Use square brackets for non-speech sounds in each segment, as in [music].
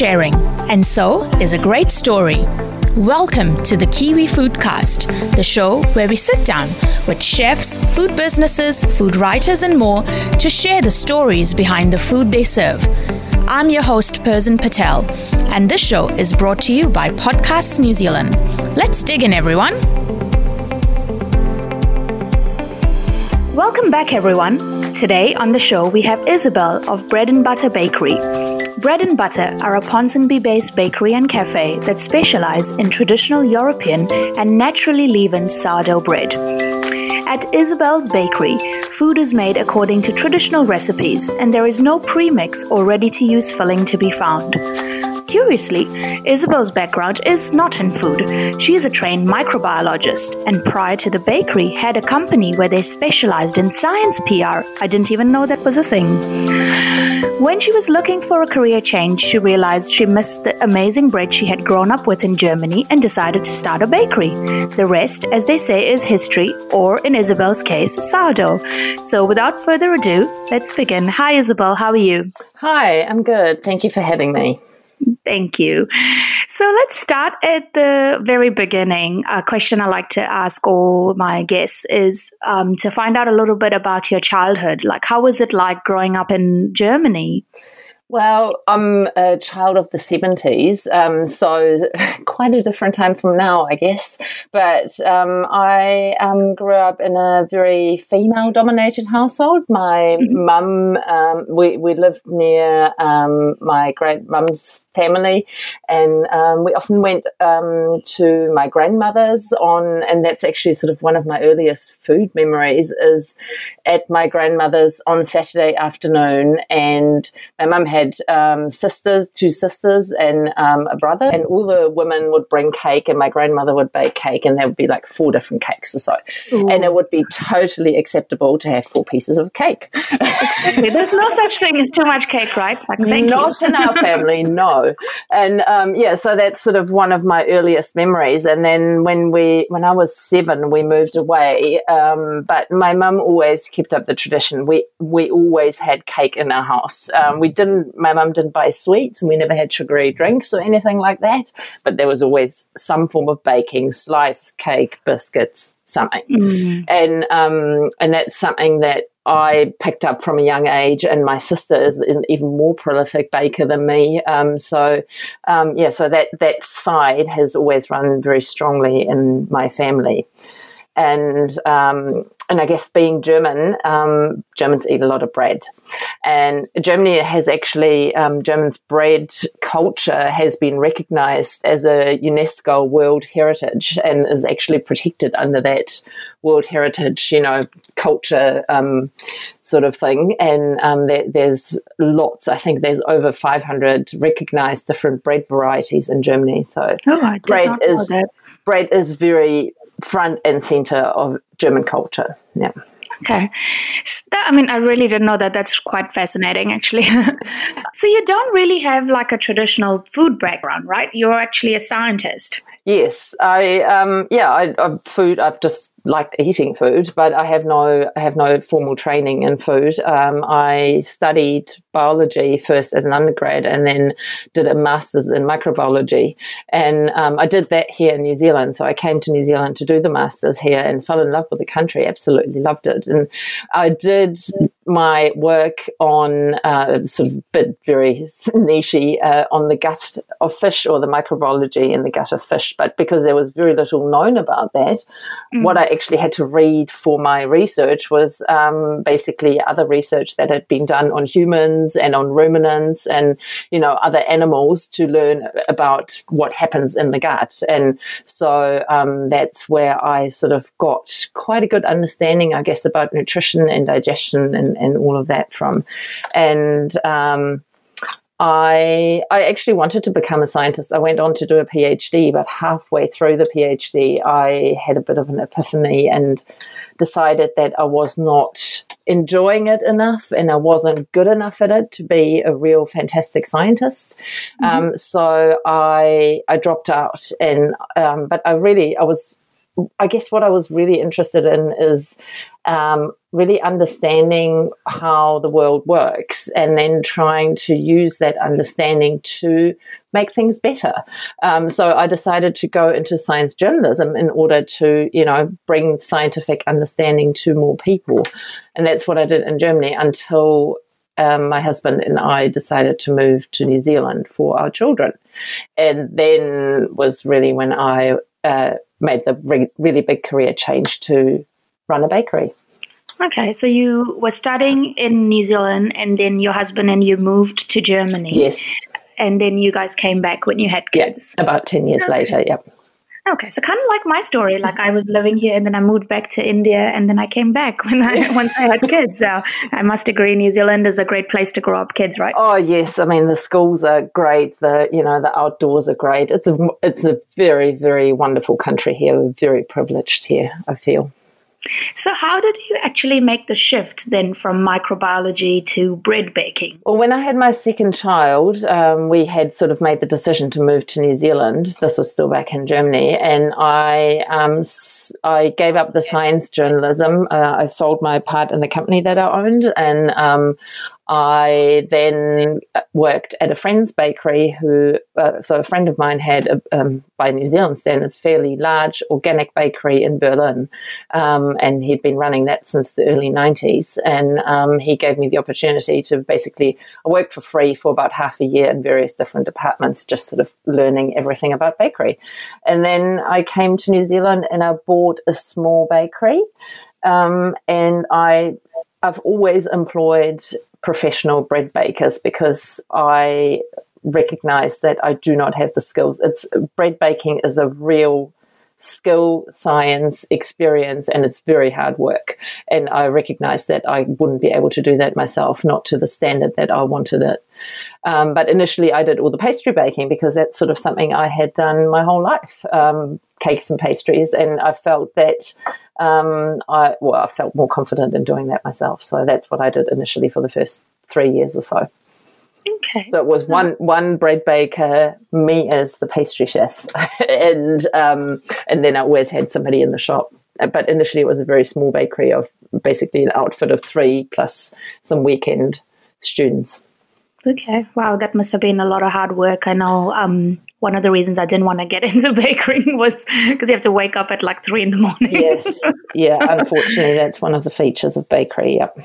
sharing, and so is a great story. Welcome to the Kiwi Foodcast, the show where we sit down with chefs, food businesses, food writers, and more to share the stories behind the food they serve. I'm your host, Persin Patel, and this show is brought to you by Podcasts New Zealand. Let's dig in, everyone. Welcome back, everyone. Today on the show, we have Isabel of Bread and Butter Bakery. Bread and Butter are a Ponsonby based bakery and cafe that specialize in traditional European and naturally leavened sourdough bread. At Isabel's Bakery, food is made according to traditional recipes and there is no premix or ready to use filling to be found. Curiously, Isabel's background is not in food. She is a trained microbiologist, and prior to the bakery, had a company where they specialized in science PR. I didn't even know that was a thing. When she was looking for a career change, she realized she missed the amazing bread she had grown up with in Germany and decided to start a bakery. The rest, as they say, is history, or in Isabel's case, sourdough. So without further ado, let's begin. Hi, Isabel, how are you? Hi, I'm good. Thank you for having me. Thank you. So let's start at the very beginning. A question I like to ask all my guests is um, to find out a little bit about your childhood. Like, how was it like growing up in Germany? Well, I'm a child of the 70s, um, so [laughs] quite a different time from now, I guess. But um, I um, grew up in a very female dominated household. My mm-hmm. mum, um, we, we lived near um, my great mum's family, and um, we often went to my grandmother's on, and that's actually sort of one of my earliest food memories is at my grandmother's on Saturday afternoon. And my mum had um, sisters, two sisters, and um, a brother, and all the women would bring cake, and my grandmother would bake cake, and there would be like four different cakes or so, Ooh. and it would be totally acceptable to have four pieces of cake. exactly. There's no such thing as too much cake, right? Like, Not you. in our family, no. And um, yeah, so that's sort of one of my earliest memories. And then when we, when I was seven, we moved away. Um, but my mum always kept up the tradition. We we always had cake in our house. Um, we didn't my mum didn't buy sweets and we never had sugary drinks or anything like that. But there was always some form of baking, slice, cake, biscuits, something. Mm. And um, and that's something that I picked up from a young age, and my sister is an even more prolific baker than me. Um, so, um, yeah, so that that side has always run very strongly in my family and um, and I guess being German, um, Germans eat a lot of bread, and Germany has actually um, Germans' bread culture has been recognised as a UNESCO World Heritage and is actually protected under that World Heritage, you know, culture um, sort of thing. And um, there, there's lots. I think there's over 500 recognised different bread varieties in Germany. So oh, bread is bread is very front and center of German culture. Yeah. Okay. That, I mean, I really didn't know that. That's quite fascinating, actually. [laughs] so, you don't really have like a traditional food background, right? You're actually a scientist. Yes, I um, yeah, I, I food. I've just liked eating food, but I have no I have no formal training in food. Um, I studied biology first as an undergrad, and then did a master's in microbiology. And um, I did that here in New Zealand. So I came to New Zealand to do the masters here, and fell in love with the country. Absolutely loved it. And I did my work on uh, sort of bit very [laughs] nichey uh, on the gut of fish or the microbiology in the gut of fish. But because there was very little known about that, mm. what I actually had to read for my research was um, basically other research that had been done on humans and on ruminants and you know other animals to learn about what happens in the gut. And so um, that's where I sort of got quite a good understanding, I guess, about nutrition and digestion and and all of that from. And um, I I actually wanted to become a scientist. I went on to do a PhD, but halfway through the PhD, I had a bit of an epiphany and decided that I was not enjoying it enough and I wasn't good enough at it to be a real fantastic scientist. Mm-hmm. Um, so I I dropped out, and um, but I really I was I guess what I was really interested in is um, really understanding how the world works and then trying to use that understanding to make things better. Um, so I decided to go into science journalism in order to, you know, bring scientific understanding to more people. And that's what I did in Germany until um, my husband and I decided to move to New Zealand for our children. And then was really when I uh, made the re- really big career change to run a bakery. Okay, so you were studying in New Zealand, and then your husband and you moved to Germany. Yes. And then you guys came back when you had kids. Yeah, about 10 years okay. later, yep. Okay, so kind of like my story. Like I was living here, and then I moved back to India, and then I came back [laughs] when I once I had kids. So I must agree, New Zealand is a great place to grow up kids, right? Oh yes, I mean the schools are great. The you know the outdoors are great. It's a it's a very very wonderful country here. We're very privileged here. I feel. So, how did you actually make the shift then from microbiology to bread baking? Well, when I had my second child, um, we had sort of made the decision to move to New Zealand. This was still back in Germany, and I um, I gave up the science journalism. Uh, I sold my part in the company that I owned, and um, I then worked at a friend's bakery who, uh, so a friend of mine had, a, um, by New Zealand standards, fairly large organic bakery in Berlin. Um, and he'd been running that since the early 90s. And um, he gave me the opportunity to basically work for free for about half a year in various different departments, just sort of learning everything about bakery. And then I came to New Zealand and I bought a small bakery. Um, and I I've always employed professional bread bakers because I recognize that I do not have the skills. It's bread baking is a real skill, science, experience, and it's very hard work. And I recognize that I wouldn't be able to do that myself, not to the standard that I wanted it. Um, but initially, I did all the pastry baking because that's sort of something I had done my whole life um, cakes and pastries. And I felt that um, I well, I felt more confident in doing that myself. So that's what I did initially for the first three years or so. Okay. So it was one one bread baker, me as the pastry chef, [laughs] and um, and then I always had somebody in the shop. But initially, it was a very small bakery of basically an outfit of three plus some weekend students. Okay. Wow, that must have been a lot of hard work. I know um, one of the reasons I didn't want to get [laughs] into baking was because you have to wake up at like three in the morning. yes. [laughs] Yeah. Unfortunately, that's one of the features of bakery. Yep.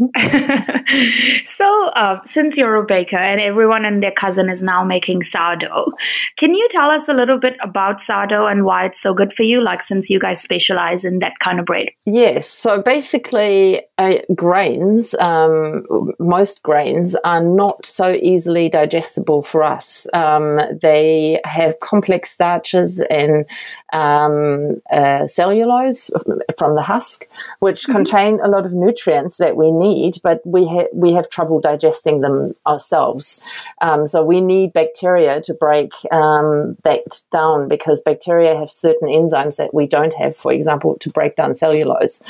[laughs] so, uh, since you're a baker and everyone and their cousin is now making sourdough, can you tell us a little bit about sourdough and why it's so good for you? Like, since you guys specialize in that kind of bread. Yes. So, basically, uh, grains, um, most grains, are not so easily digestible for us. Um, they have complex starches and um, uh, cellulose from the husk, which mm-hmm. contain a lot of nutrients that we need, but we ha- we have trouble digesting them ourselves. Um, so we need bacteria to break um, that down because bacteria have certain enzymes that we don't have. For example, to break down cellulose,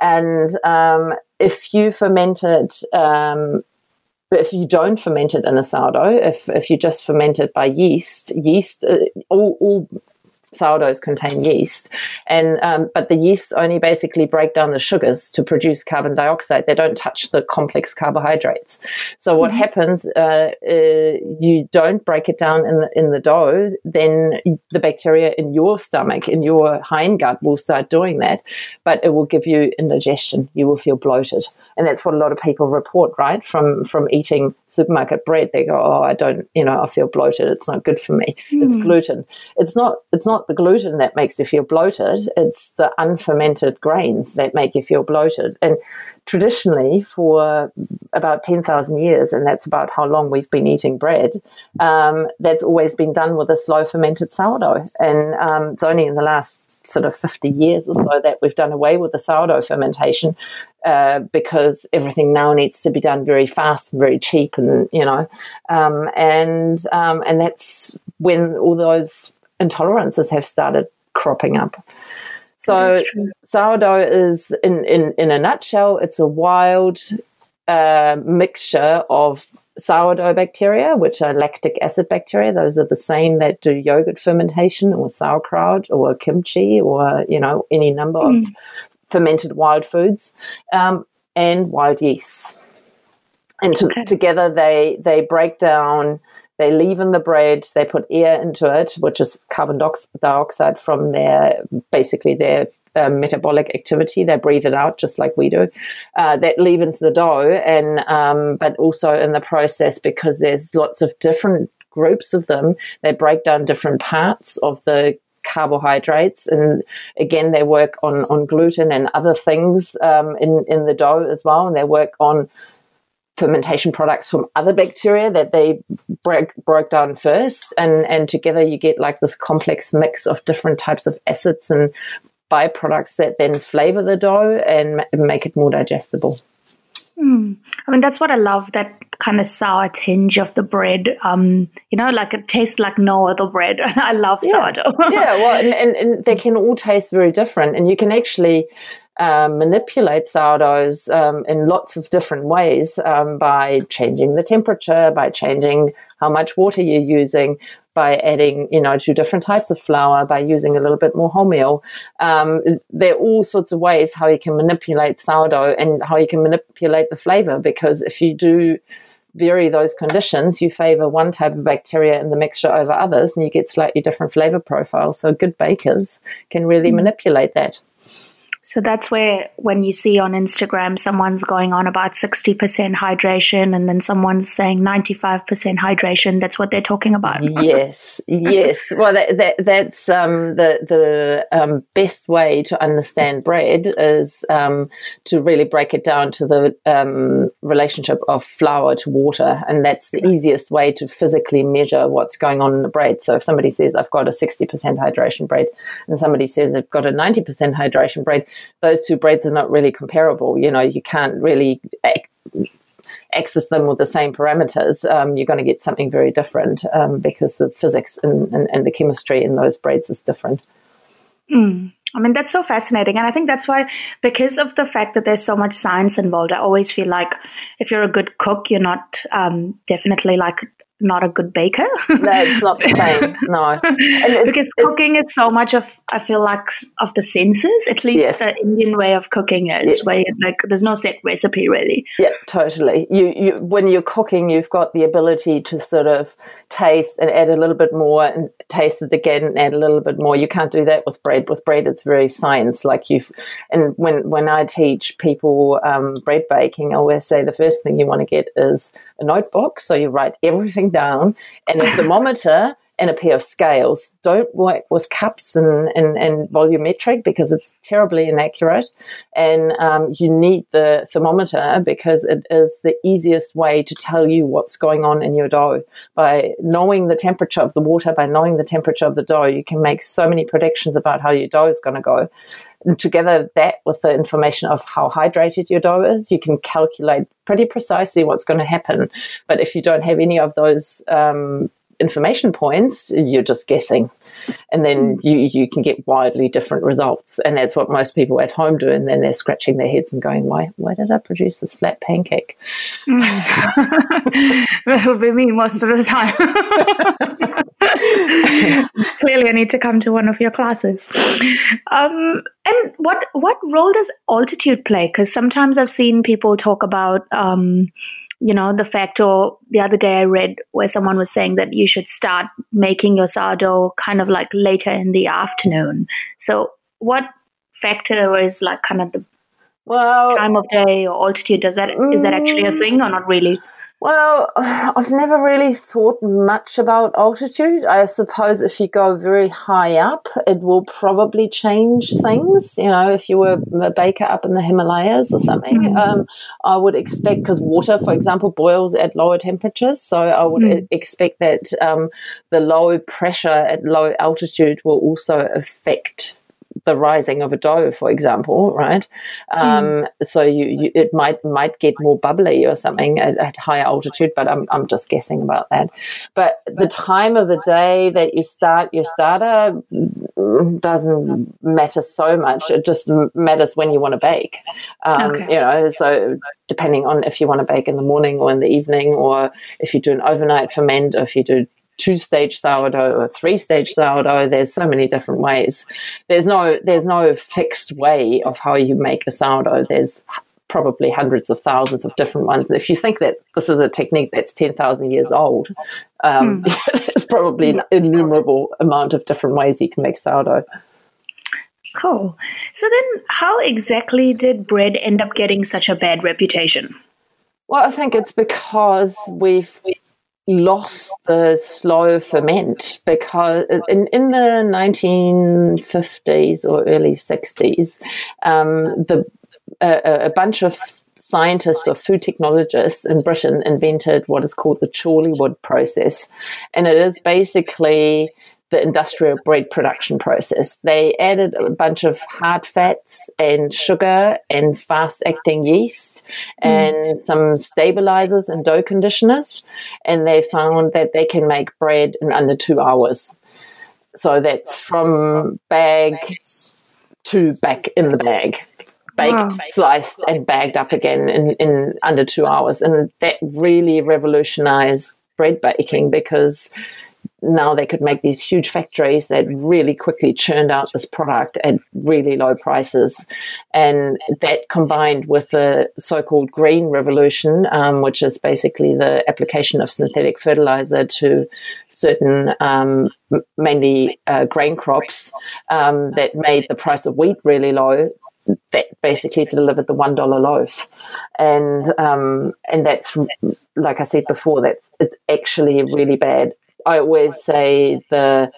and um, if you ferment it um, if you don't ferment it in a sourdough, if, if you just ferment it by yeast, yeast, uh, all, all sourdoughs contain yeast, and um, but the yeasts only basically break down the sugars to produce carbon dioxide. They don't touch the complex carbohydrates. So what mm-hmm. happens? Uh, uh, you don't break it down in the in the dough, then the bacteria in your stomach, in your hindgut, will start doing that, but it will give you indigestion. You will feel bloated, and that's what a lot of people report, right? From from eating supermarket bread, they go, "Oh, I don't, you know, I feel bloated. It's not good for me. Mm. It's gluten. It's not. It's not not the gluten that makes you feel bloated, it's the unfermented grains that make you feel bloated. And traditionally, for about 10,000 years, and that's about how long we've been eating bread, um, that's always been done with a slow fermented sourdough. And um, it's only in the last sort of 50 years or so that we've done away with the sourdough fermentation uh, because everything now needs to be done very fast and very cheap and you know um, and um, and that's when all those intolerances have started cropping up. So sourdough is, in, in, in a nutshell, it's a wild uh, mixture of sourdough bacteria, which are lactic acid bacteria. Those are the same that do yogurt fermentation or sauerkraut or kimchi or, you know, any number mm. of fermented wild foods um, and wild yeasts. And to, okay. together they, they break down they leaven the bread, they put air into it, which is carbon dioxide from their basically their um, metabolic activity. They breathe it out just like we do. Uh, that leavens the dough, and um, but also in the process because there's lots of different groups of them. They break down different parts of the carbohydrates and again they work on on gluten and other things um, in in the dough as well and they work on fermentation products from other bacteria that they break broke down first. And and together you get like this complex mix of different types of acids and byproducts that then flavor the dough and make it more digestible. Mm. i mean that's what i love that kind of sour tinge of the bread. Um you know like it tastes like no other bread. [laughs] I love yeah. sourdough. Yeah well and, and, and they [laughs] can all taste very different. And you can actually um, manipulate sourdoughs um, in lots of different ways um, by changing the temperature, by changing how much water you're using, by adding, you know, to different types of flour, by using a little bit more wholemeal. Um, there are all sorts of ways how you can manipulate sourdough and how you can manipulate the flavor. Because if you do vary those conditions, you favor one type of bacteria in the mixture over others, and you get slightly different flavor profiles. So good bakers can really mm. manipulate that. So that's where when you see on Instagram someone's going on about 60% hydration and then someone's saying 95% hydration, that's what they're talking about. yes, yes. [laughs] Well, that, that, that's um, the, the um, best way to understand bread is um, to really break it down to the um, relationship of flour to water. And that's the easiest way to physically measure what's going on in the bread. So if somebody says, I've got a 60% hydration bread, and somebody says, I've got a 90% hydration bread, those two breads are not really comparable. You know, you can't really access them with the same parameters. Um, you're going to get something very different um, because the physics and, and, and, the chemistry in those breads is different. Mm. I mean, that's so fascinating. And I think that's why, because of the fact that there's so much science involved, I always feel like if you're a good cook, you're not um, definitely like not a good baker. [laughs] no, it's not the [laughs] same. No, because cooking is so much of I feel like of the senses. At least yes. the Indian way of cooking is yeah. where like there's no set recipe really. Yeah, totally. You you when you're cooking, you've got the ability to sort of taste and add a little bit more, and taste it again and add a little bit more. You can't do that with bread. With bread, it's very science. Like you've and when when I teach people um, bread baking, I always say the first thing you want to get is a notebook, so you write everything down and a thermometer and a pair of scales. Don't work with cups and, and, and volumetric because it's terribly inaccurate. And um, you need the thermometer because it is the easiest way to tell you what's going on in your dough. By knowing the temperature of the water, by knowing the temperature of the dough, you can make so many predictions about how your dough is going to go. And together that with the information of how hydrated your dough is, you can calculate pretty precisely what's going to happen. But if you don't have any of those um, information points, you're just guessing. And then hmm. you, you can get wildly different results. And that's what most people at home do. And then they're scratching their heads and going, why, why did I produce this flat pancake? Mm. [laughs] that would be me most of the time. [laughs] Clearly, I need to come to one of your classes. Um, and what what role does altitude play? Because sometimes I've seen people talk about um, you know, the fact or the other day I read where someone was saying that you should start making your sourdough kind of like later in the afternoon. So what factor is like kind of the well time of day or altitude? Does that is that actually a mm. thing or not really well, [sighs] I've never really thought much about altitude. I suppose if you go very high up, it will probably change things. You know, if you were a baker up in the Himalayas or something, mm-hmm. um, I would expect, because water, for example, boils at lower temperatures. So I would mm-hmm. expect that um, the low pressure at low altitude will also affect the rising of a dough, for example, right? Um, mm. So you, you, it might might get more bubbly or something at, at, higher altitude, but I'm I'm just guessing about that. But the time of the day that you start your starter doesn't matter so much. It just matters when you want to bake. Um, okay. You know, so depending on if you want to bake in the morning or in the evening, or if you do an overnight ferment, or if you do two stage sourdough or three stage sourdough. There's so many different ways. There's no there's no fixed way of how you make a sourdough. There's probably hundreds of thousands of different ones. And if you think that this is a technique that's 10,000 years old, um, mm. [laughs] it's probably an innumerable amount of different ways you can make sourdough. Cool. So then, how exactly did bread end up getting such a bad reputation? Well, I think it's because we've lost the slow ferment because in, in the 1950s or early 60s, um, the a, a bunch of scientists or food technologists in Britain invented what is called the Chorleywood process. And it is basically the industrial bread production process. They added a bunch of hard fats and sugar and fast acting yeast mm. and some stabilizers and dough conditioners. And they found that they can make bread in under two hours. So that's from bag to back in the bag. Baked, wow. sliced, and bagged up again in, in under two hours. And that really revolutionized bread baking because now they could make these huge factories that really quickly churned out this product at really low prices. And that combined with the so called green revolution, um, which is basically the application of synthetic fertilizer to certain um, mainly uh, grain crops um, that made the price of wheat really low, that basically delivered the one dollar loaf, and um, and that's like I said before, that's it's actually really bad I always say the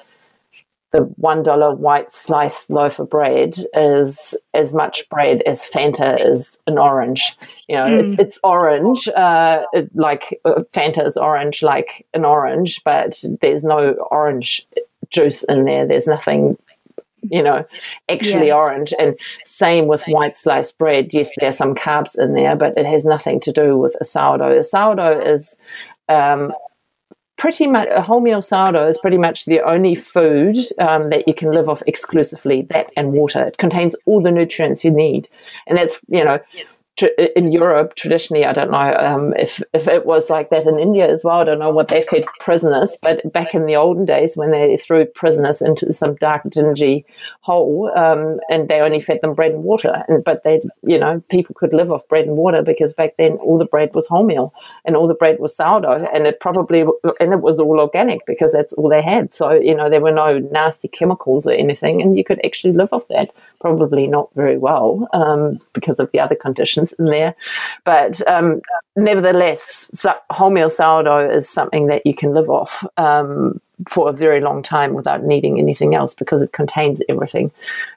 the one dollar white sliced loaf of bread is as much bread as Fanta is an orange. You know, mm. it's, it's, orange, uh, it, like uh, Fanta is orange, like an orange, but there's no orange juice in there. There's nothing. You know, actually yeah. orange, and same with white sliced bread. Yes, there are some carbs in there, but it has nothing to do with a sourdough. A sourdough is um, pretty much a wholemeal sourdough is pretty much the only food um, that you can live off exclusively that and water. It contains all the nutrients you need. And that's you know in Europe, traditionally, I don't know um, if, if it was like that in India as well. I don't know what they fed prisoners, but back in the olden days when they threw prisoners into some dark, dingy hole um, and they only fed them bread and water. And, but they, you know, people could live off bread and water because back then all the bread was wholemeal and all the bread was sourdough and it probably, and it was all organic because that's all they had. So, you know, there were no nasty chemicals or anything and you could actually live off that. Probably not very well um, because of the other conditions in there. But um, nevertheless, wholemeal sourdough is something that you can live off. Um, for a very long time without needing anything else because it contains everything.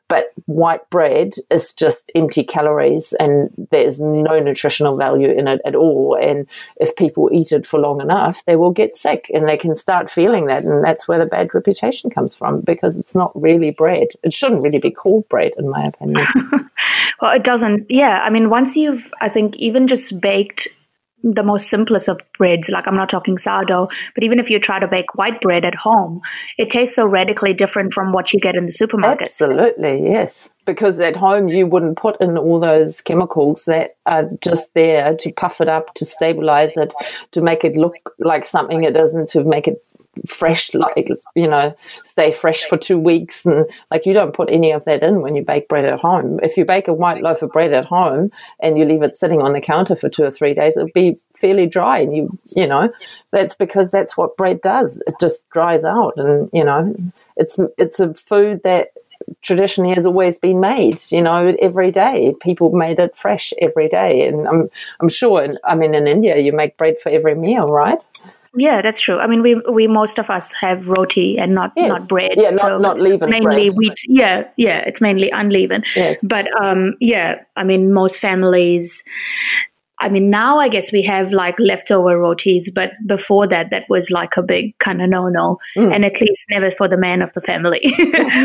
But white bread is just empty calories and there's no nutritional value in it at all. And if people eat it for long enough, they will get sick and they can start feeling that. And that's where the bad reputation comes from because it's not really bread. It shouldn't really be called bread, in my opinion. [laughs] well, it doesn't. Yeah. I mean, once you've, I think, even just baked the most simplest of breads, like I'm not talking sourdough, but even if you try to bake white bread at home, it tastes so radically different from what you get in the supermarket. Absolutely, yes. Because at home you wouldn't put in all those chemicals that are just there to puff it up, to stabilize it, to make it look like something it isn't, to make it fresh, like, you know, stay fresh for two weeks. And like, you don't put any of that in when you bake bread at home. If you bake a white loaf of bread at home and you leave it sitting on the counter for two or three days, it'll be fairly dry. And you, you know, that's because that's what bread does. It just dries out. And, you know, it's, it's a food that traditionally has always been made you know every day people made it fresh every day and i'm i'm sure i mean in india you make bread for every meal right yeah, that's true. I mean, we we most of us have roti and not yes. not bread. Yeah, so not, not leavened. mainly bread. wheat. Yeah, yeah, it's mainly unleavened. Yes. But um, yeah, I mean, most families I mean, now I guess we have like leftover rotis, but before that, that was like a big kind of no no. Mm. And at least never for the man of the family.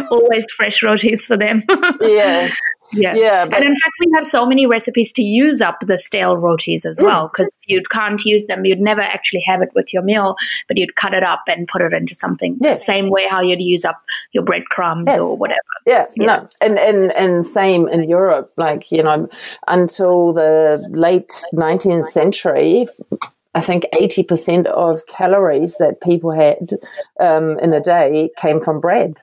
[laughs] Always fresh rotis for them. [laughs] yes. Yeah. yeah and in fact, we have so many recipes to use up the stale rotis as well, because mm. if you can't use them, you'd never actually have it with your meal, but you'd cut it up and put it into something. Yes. The same way how you'd use up your breadcrumbs yes. or whatever. Yeah, yeah, no. And, and, and same in Europe, like, you know, until the late 19th century, I think 80% of calories that people had um, in a day came from bread.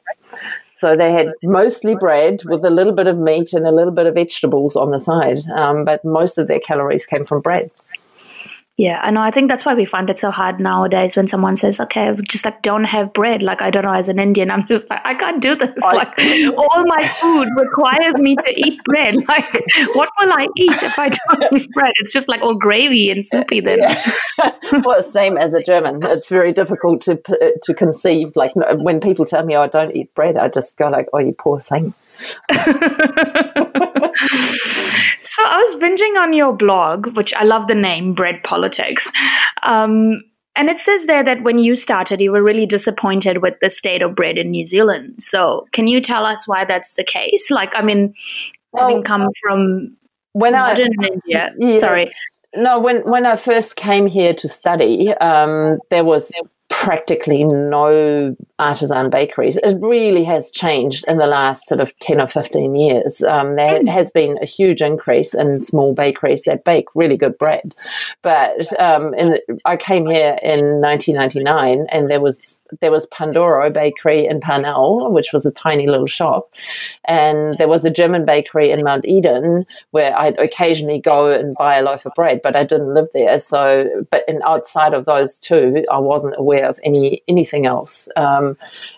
So they had mostly bread with a little bit of meat and a little bit of vegetables on the side, um, but most of their calories came from bread. Yeah, I know. I think that's why we find it so hard nowadays when someone says, "Okay, just like don't have bread." Like I don't know, as an Indian, I'm just like I can't do this. I, like all my food requires me to eat bread. [laughs] Like what will I eat if I don't eat bread? It's just like all gravy and soupy. Then, yeah. [laughs] well, same as a German. It's very difficult to uh, to conceive. Like when people tell me, oh, "I don't eat bread," I just go like, "Oh, you poor thing." [laughs] [laughs] So I was binging on your blog, which I love the name, Bread Politics. Um, and it says there that when you started, you were really disappointed with the state of bread in New Zealand. So can you tell us why that's the case? Like, I mean, well, having come from when I in India, yeah, sorry. No, when when I first came here to study, um, there was practically no artisan bakeries. It really has changed in the last sort of 10 or 15 years. Um, there mm. has been a huge increase in small bakeries that bake really good bread. But um, in, I came here in 1999 and there was there was Pandoro Bakery in Parnell, which was a tiny little shop. And there was a German bakery in Mount Eden where I'd occasionally go and buy a loaf of bread, but I didn't live there. So, but in, outside of those two, I wasn't aware of any anything else. Um,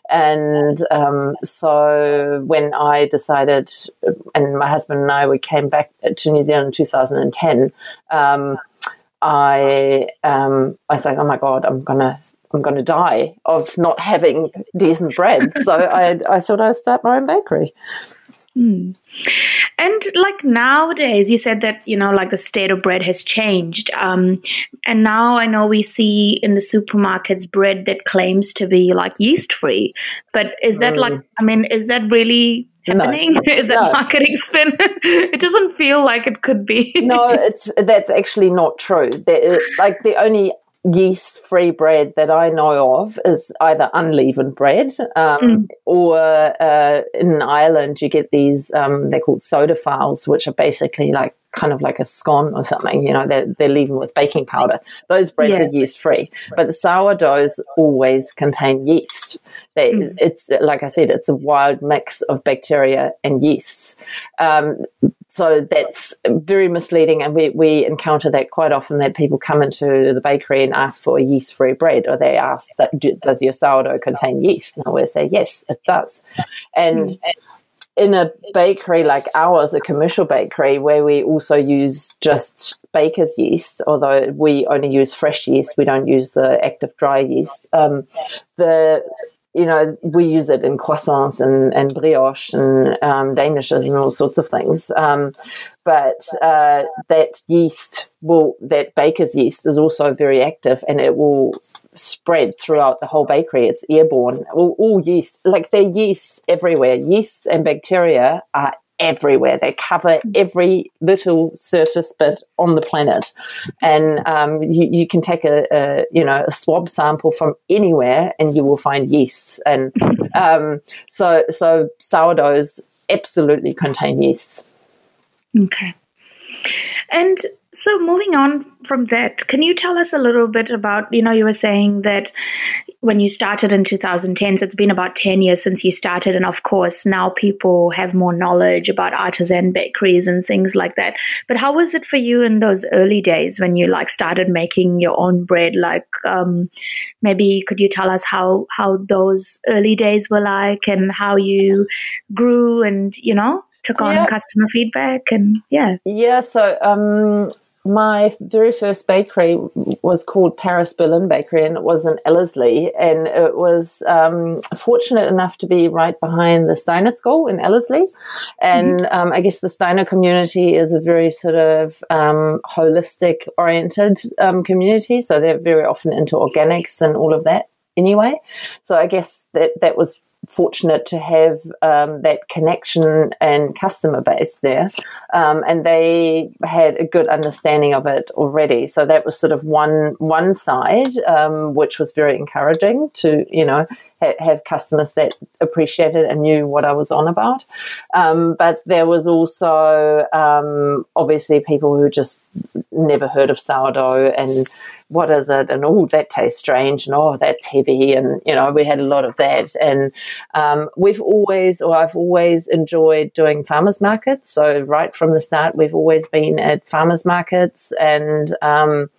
and um, so when I decided, and my husband and I, we came back to New Zealand in 2010. Um, I um, I was like, oh my god, I'm gonna I'm gonna die of not having decent bread. so I I thought I'd start my own bakery. Hmm. And like nowadays, you said that, you know, like the state of bread has changed. Um, and now I know we see in the supermarkets bread that claims to be like yeast free. But is that mm. like, I mean, is that really happening? No. [laughs] Is that no. marketing spin? [laughs] it doesn't feel like it could be. no, it's that's actually not true. There, like the only yeast free bread that I know of is either unleavened bread um, mm. or uh, in Ireland you get these, um, they're called soda farls, which are basically like kind of like a scone or something, you know, they're, they're leavened with baking powder. Those breads yeah. are yeast free, but the sourdoughs always contain yeast. They, mm. It's like I said, it's a wild mix of bacteria and yeasts. Um, so that's very misleading, and we, we encounter that quite often. That people come into the bakery and ask for a yeast-free bread, or they ask that does your sourdough contain yeast, and we say yes, it does. And mm in a bakery like ours, a commercial bakery, where we also use just baker's yeast, although we only use fresh yeast, we don't use the active dry yeast. Um, the you know, we use it in croissants and, and brioche and um, danishes and all sorts of things. Um, but uh, that yeast will, that baker's yeast is also very active and it will spread throughout the whole bakery. It's airborne. All, all yeast, like they're yeasts everywhere. Yeasts and bacteria are everywhere. They cover every little surface bit on the planet, and um, you, you, can take a, a, you know a swab sample from anywhere, and you will find yeasts. And um, so so sourdoughs absolutely contain yeasts. Okay. And so moving on from that, can you tell us a little bit about, you know, you were saying that when you started in 2010, so it's been about 10 years since you started. And of course, now people have more knowledge about artisan bakeries and things like that. But how was it for you in those early days when you like started making your own bread? Like, um, maybe could you tell us how, how those early days were like and how you grew and, you know, took on yeah. customer feedback and yeah yeah so um my very first bakery was called Paris Berlin Bakery, and it was in Ellerslie. And it was um, fortunate enough to be right behind the Steiner School in Ellerslie. And mm-hmm. um, I guess the Steiner community is a very sort of um, holistic oriented um, community. So they're very often into organics and all of that anyway. So I guess that that was fortunate to have um, that connection and customer base there. Um, and they had a good understanding of it already. So that was sort of one one side, um, which was very encouraging to you know ha- have customers that appreciated and knew what I was on about. Um, but there was also um, obviously people who just never heard of sourdough and what is it? And oh that tastes strange and oh that's heavy and you know we had a lot of that. And um, we've always or I've always enjoyed doing farmers markets. So right from the start we've always been at farmers markets and um,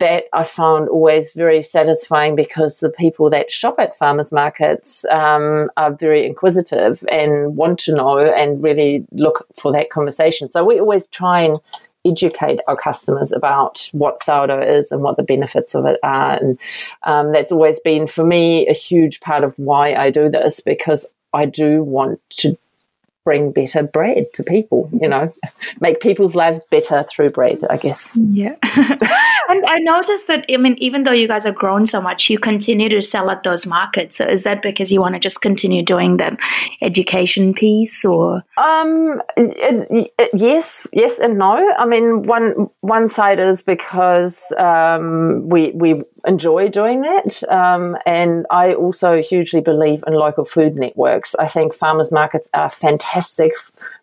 that I found always very satisfying because the people that shop at farmers markets um, are very inquisitive and want to know and really look for that conversation. So we always try and educate our customers about what sourdough is and what the benefits of it are. And um, that's always been, for me, a huge part of why I do this because I do want to bring better bread to people, you know, make people's lives better through bread, I guess. Yeah. [laughs] and I noticed that, I mean, even though you guys have grown so much, you continue to sell at those markets. So is that because you want to just continue doing that education piece or? Um, it, it, yes, yes and no. I mean, one, one side is because, um, we, we enjoy doing that. Um, and I also hugely believe in local food networks. I think farmers markets are fantastic fantastic,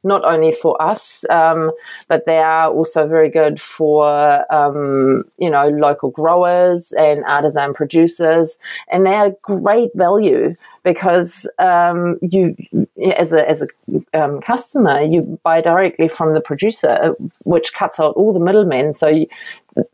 not only for us, um, but they are also very good for, um, you know, local growers and artisan producers. And they are great value because um, you, as a, as a um, customer, you buy directly from the producer, which cuts out all the middlemen. So you,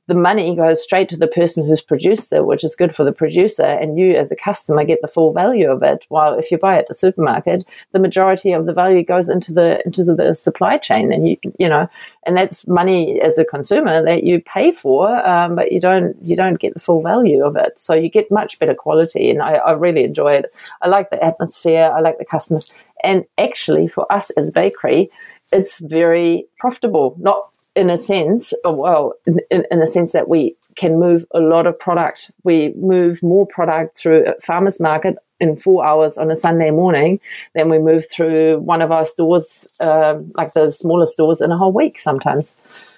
the money goes straight to the person who's produced it, which is good for the producer, and you as a customer get the full value of it. While if you buy at the supermarket, the majority of the value goes into the into the supply chain, and you you know, and that's money as a consumer that you pay for, um, but you don't you don't get the full value of it. So you get much better quality, and I, I really enjoy it. I like the atmosphere. I like the customers, and actually for us as a bakery, it's very profitable. Not in a sense, well, in, in a sense that we can move a lot of product. We move more product through a farmer's market in four hours on a Sunday morning than we move through one of our stores, um, like the smaller stores, in a whole week sometimes.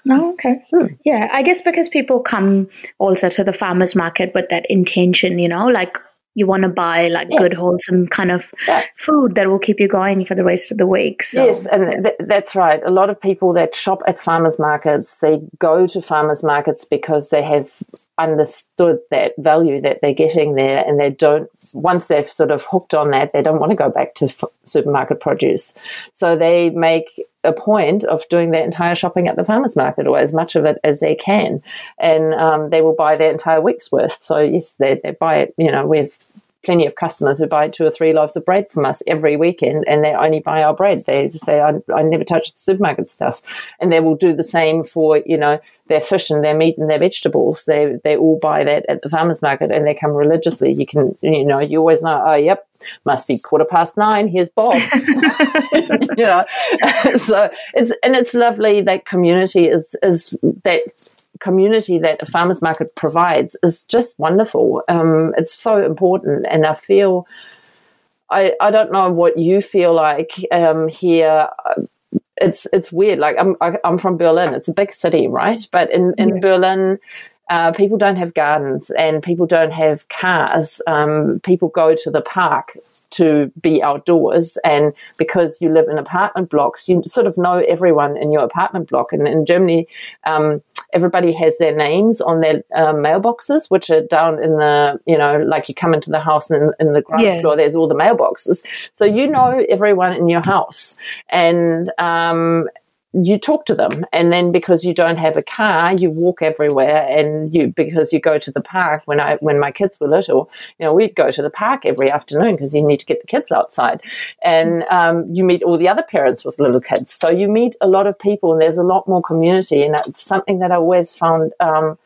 Oh, okay. Hmm. Yeah, I guess because people come also to the farmer's market with that intention, you know, like you want to buy like yes. good wholesome kind of yeah. food that will keep you going for the rest of the week so. yes and th- that's right a lot of people that shop at farmers markets they go to farmers markets because they have understood that value that they're getting there and they don't once they've sort of hooked on that they don't want to go back to f- supermarket produce so they make a point of doing their entire shopping at the farmers market or as much of it as they can and um, they will buy their entire week's worth so yes they, they buy it you know we've plenty of customers who buy two or three loaves of bread from us every weekend and they only buy our bread. They say, I, I never touch the supermarket stuff. And they will do the same for, you know, their fish and their meat and their vegetables. They they all buy that at the farmers market and they come religiously. You can you know you always know. Oh, yep, must be quarter past nine. Here's Bob. [laughs] [laughs] you [laughs] know, so it's and it's lovely that community is is that community that a farmers market provides is just wonderful. Um, it's so important, and I feel. I, I don't know what you feel like um, here. It's it's weird. Like I'm I, am i am from Berlin. It's a big city, right? But in in yeah. Berlin, uh, people don't have gardens and people don't have cars. Um, people go to the park to be outdoors. And because you live in apartment blocks, you sort of know everyone in your apartment block. And in Germany, um, everybody has their names on their um, mailboxes, which are down in the, you know, like you come into the house and in, in the ground yeah. floor, there's all the mailboxes. So you know everyone in your house. And, um, you talk to them and then because you don't have a car you walk everywhere and you because you go to the park. When i when my kids were little you know we'd go to the park every afternoon because you need to get the kids outside. And um, you meet all the other parents with little kids. So you meet a lot of people and there's a lot more community and it's something that i always found um,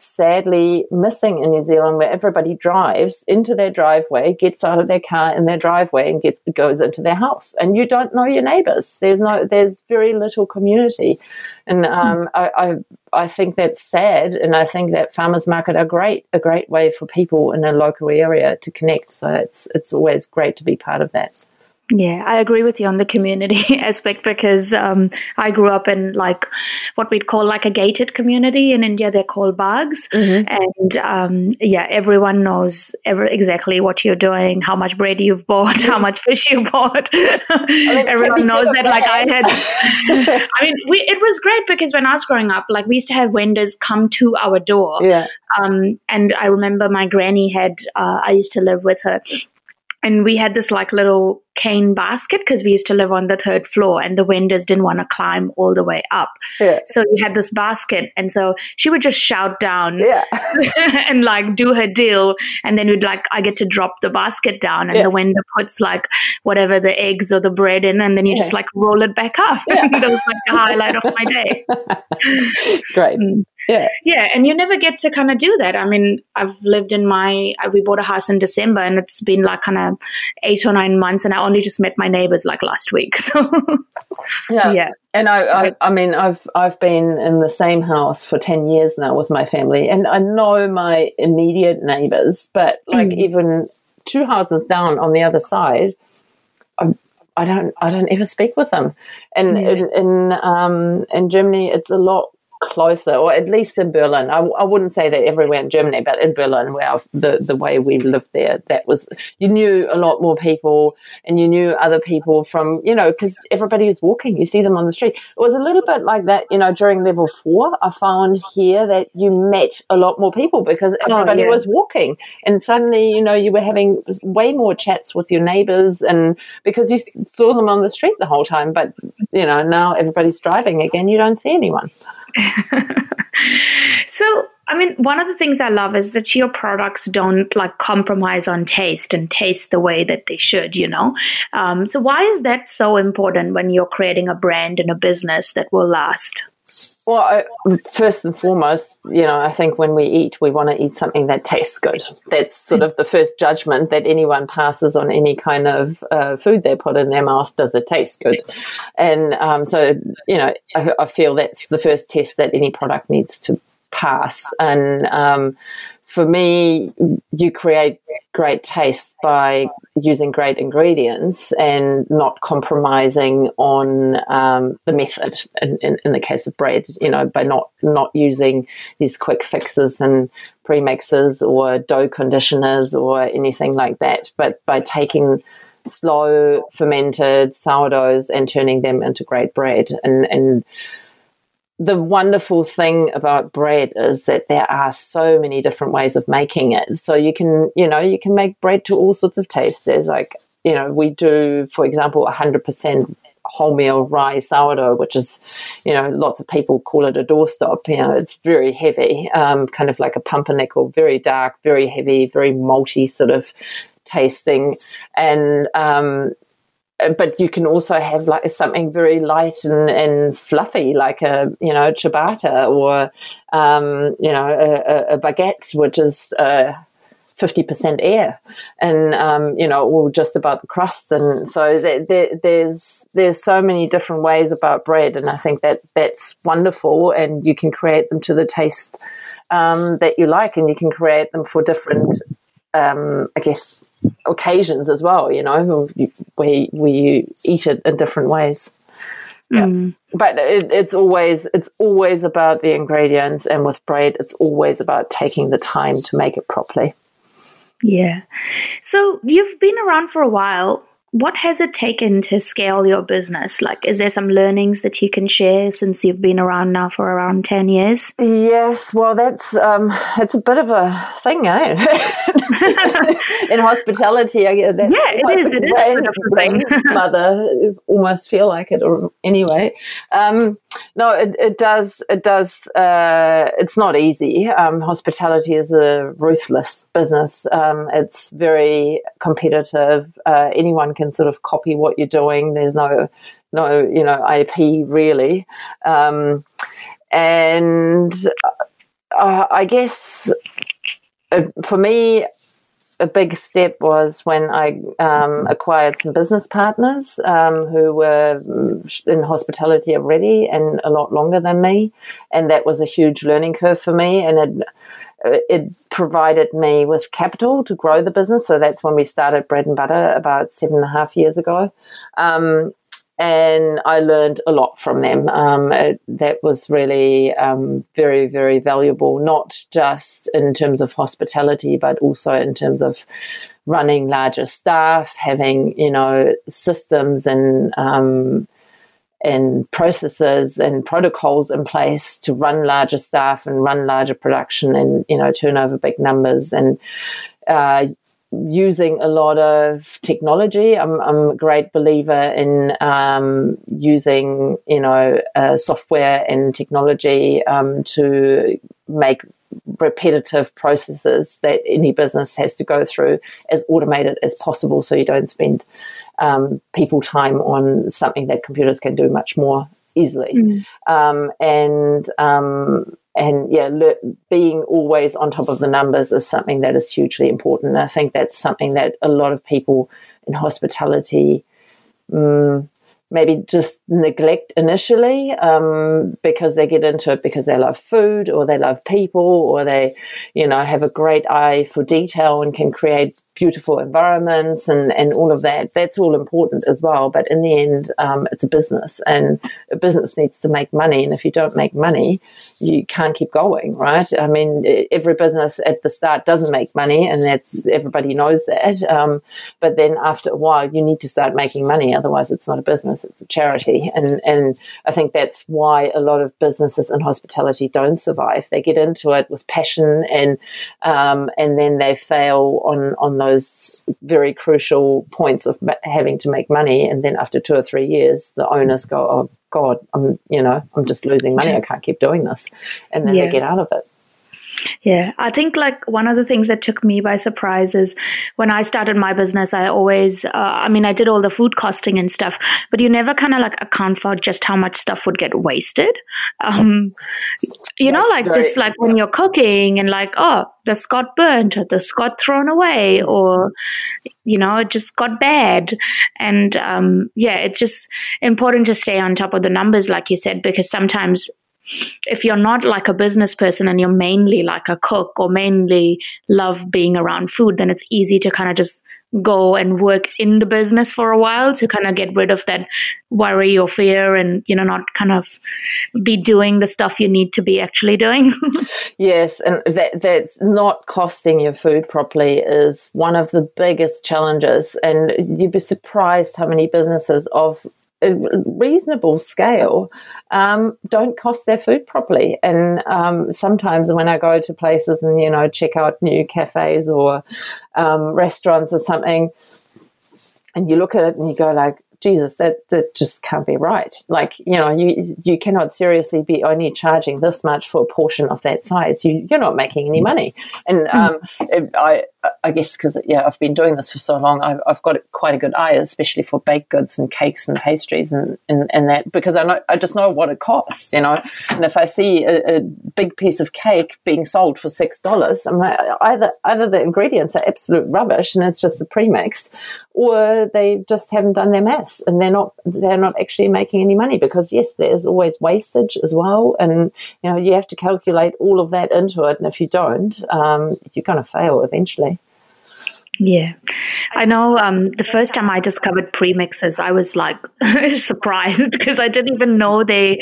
sadly missing in New Zealand, where everybody drives into their driveway, gets out of their car in their driveway, and gets, goes into their house, and you don't know your neighbours. There's no, there's very little community, and um, I, I, I think that's sad, and I think that farmers market are great, a great way for people in a local area to connect. So it's it's always great to be part of that. Yeah, I agree with you on the community [laughs] aspect because um, I grew up in like what we'd call like a gated community in India. They're called bags, mm-hmm. and um, yeah, everyone knows every, exactly what you're doing, how much bread you've bought, how much fish you bought. [laughs] I mean, everyone knows that. Like I had, [laughs] I mean, we it was great because when I was growing up, like we used to have vendors come to our door. Yeah. Um, and I remember my granny had. Uh, I used to live with her and we had this like little cane basket because we used to live on the third floor and the vendors didn't want to climb all the way up. Yeah. So we had this basket and so she would just shout down yeah. [laughs] and like do her deal and then we'd like I get to drop the basket down and yeah. the vendor puts like whatever the eggs or the bread in and then you just like roll it back up. [laughs] that was like the highlight of my day. [laughs] Great. Mm. Yeah. [laughs] Yeah. And you never get to kind of do that. I mean, I've lived in my, we bought a house in December and it's been like kind of eight or nine months and I only just met my neighbors like last week. [laughs] So, yeah. Yeah. And I, I, I mean, I've, I've been in the same house for 10 years now with my family and I know my immediate neighbors, but like mm. even two houses down on the other side, I, I don't I don't ever speak with them. And yeah. in in, um, in Germany, it's a lot closer, or at least in Berlin. I, I wouldn't say that everywhere in Germany, but in Berlin, where I've, the the way we lived there, that was you knew a lot more people, and you knew other people from you know because everybody was walking. You see them on the street. It was a little bit like that, you know. During level four, I found here that you met a lot more people because oh, everybody oh, yeah. was walking, and suddenly you know you were having way more chats with your neighbors, and because you saw them on the street the whole time. But you know now everybody's driving again, you don't see anyone. [laughs] so, I mean, one of the things I love is that your products don't like compromise on taste and taste the way that they should, you know? Um, so, why is that so important when you're creating a brand and a business that will last? Well, I, first and foremost, you know, I think when we eat, we want to eat something that tastes good. That's sort of the first judgment that anyone passes on any kind of uh, food they put in their mouth. Does it taste good? And um, so, you know, I, I, feel that's the first test that any product needs to pass. And um, for me, you create great taste by using great ingredients and not compromising on um, the method. In, in, in, the case of bread, you know, by not not using these quick fixes and premixes or dough conditioners or anything like that, but by taking slow fermented sourdoughs and turning them into great bread and and the wonderful thing about bread is that there are so many different ways of making it. So you can, you know, you can make bread to all sorts of tastes. There's like, you know, we do, for example, 100% wholemeal rye sourdough, which is, you know, lots of people call it a doorstop. You know, it's very heavy, um, kind of like a pumpernickel, very dark, very heavy, very malty sort of tasting. And, um, but you can also have like something very light and, and fluffy, like a you know ciabatta or um, you know a, a, baguette, which is uh, fifty percent air, and um, you know all just about the crust. And so there, there, there's there's so many different ways about bread, and I think that that's wonderful. And you can create them to the taste um, that you like, and you can create them for different um, I guess, occasions as well, you know, where, where you eat it in different ways. Yeah. Mm. But it, it's always it's always about the ingredients, and with bread, it's always about taking the time to make it properly. Yeah. So you've been around for a while. what has it taken to scale your business? Like, is there some learnings that you can share since you've been around now for around 10 years? Yes, well, that's um, it's a bit of a thing, eh? [laughs] [laughs] In hospitality, I guess that's yeah, it is. It is a bit of a thing. mother, almost feel like it, or anyway. Um, no, it, it, does. It does. Uh, it's not easy. Um, hospitality is a ruthless business. Um, it's very competitive. Uh, anyone can sort of copy what you're doing. There's no no you know IP really, um, and uh, I guess uh, for me. A big step was when I um, acquired some business partners um, who were in hospitality already and a lot longer than me, and that was a huge learning curve for me. And it it provided me with capital to grow the business. So that's when we started Bread and Butter about seven and a half years ago. Um, and I learned a lot from them. Um, it, that was really um, very, very valuable, not just in terms of hospitality, but also in terms of running larger staff, having you know systems and um, and processes and protocols in place to run larger staff and run larger production and you know turn over big numbers and uh, using a lot of technology. I'm, I'm a great believer in um, using you know uh, software and technology um, to make repetitive processes that any business has to go through as automated as possible so you don't spend um, people time on something that computers can do much more easily. Mm. Um, and um, and yeah, le- being always on top of the numbers is something that is hugely important. And I think that's something that a lot of people in hospitality um, maybe just neglect initially um, because they get into it because they love food or they love people or they, you know, have a great eye for detail and can create beautiful environments and, and all of that. That's all important as well. But in the end, um, it's a business and a business needs to make money. And if you don't make money, you can't keep going, right? I mean, every business at the start doesn't make money and that's everybody knows that. Um, but then after a while, you need to start making money. Otherwise, it's not a business, it's a charity. And, and I think that's why a lot of businesses in hospitality don't survive. They get into it with passion and, um, and then they fail on, on those those very crucial points of having to make money, and then after two or three years, the owners go, "Oh God, I'm you know I'm just losing money. I can't keep doing this," and then yeah. they get out of it. Yeah, I think like one of the things that took me by surprise is when I started my business, I always, uh, I mean, I did all the food costing and stuff, but you never kind of like account for just how much stuff would get wasted. Um, you know, like just like when you're cooking and like, oh, this got burnt or this got thrown away or, you know, it just got bad. And um, yeah, it's just important to stay on top of the numbers, like you said, because sometimes if you're not like a business person and you're mainly like a cook or mainly love being around food, then it's easy to kind of just go and work in the business for a while to kind of get rid of that worry or fear and you know not kind of be doing the stuff you need to be actually doing. [laughs] Yes and that that's not costing your food properly is one of the biggest challenges. And you'd be surprised how many businesses of a reasonable scale um, don't cost their food properly. And um, sometimes when I go to places and, you know, check out new cafes or um, restaurants or something, and you look at it and you go like, Jesus, that, that just can't be right. Like, you know, you you cannot seriously be only charging this much for a portion of that size. You, you're not making any money. And um, I, I guess because yeah, I've been doing this for so long, I've, I've, got quite a good eye, especially for baked goods and cakes and pastries and, and, and that because I know I just know what it costs, you know. And if I see a, a big piece of cake being sold for six dollars, I'm like, either either the ingredients are absolute rubbish and it's just a premix, or they just haven't done their maths and they're not they're not actually making any money because yes, there's always wastage as well, and you know you have to calculate all of that into it, and if you don't, um, you're going to fail eventually. Yeah. I know um, the first time I discovered premixes, I was like [laughs] surprised because I didn't even know they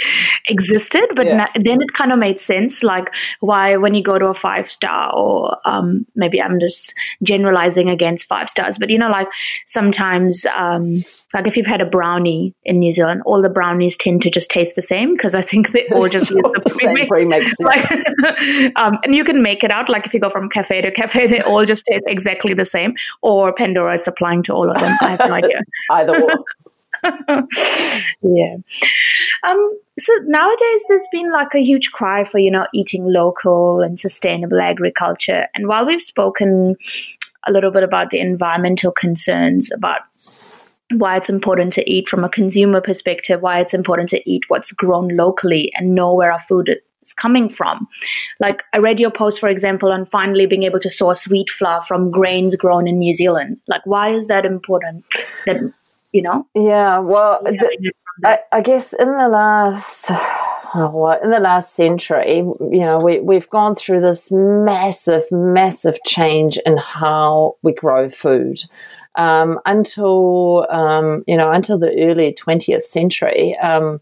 existed. But yeah. na- then it kind of made sense, like why when you go to a five star, or um, maybe I'm just generalizing against five stars, but you know, like sometimes, um, like if you've had a brownie in New Zealand, all the brownies tend to just taste the same because I think they all just use the [laughs] premix. premix yeah. like, [laughs] um, and you can make it out, like if you go from cafe to cafe, they all just taste exactly the same, or Pandoro is supplying to all of them. I have no idea. [laughs] Either or. [laughs] yeah. Um, so nowadays, there's been like a huge cry for, you know, eating local and sustainable agriculture. And while we've spoken a little bit about the environmental concerns, about why it's important to eat from a consumer perspective, why it's important to eat what's grown locally and know where our food is coming from. Like I read your post, for example, on finally being able to source wheat flour from grains grown in New Zealand. Like, why is that important? That you know? Yeah. Well, the, I, I, guess in the last. [sighs] Oh, in the last century, you know, we, we've gone through this massive, massive change in how we grow food. Um, until um, you know until the early 20th century um,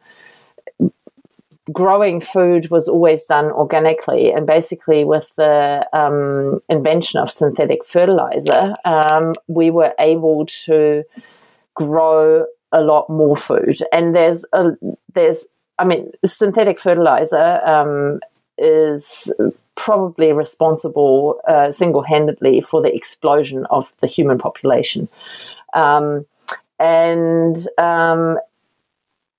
growing food was always done organically, and basically with the um, invention of synthetic fertilizer, um, we were able to grow a lot more food. And there's a, there's I mean synthetic fertilizer um, is probably responsible uh, single handedly for the explosion of the human population. Um, and um,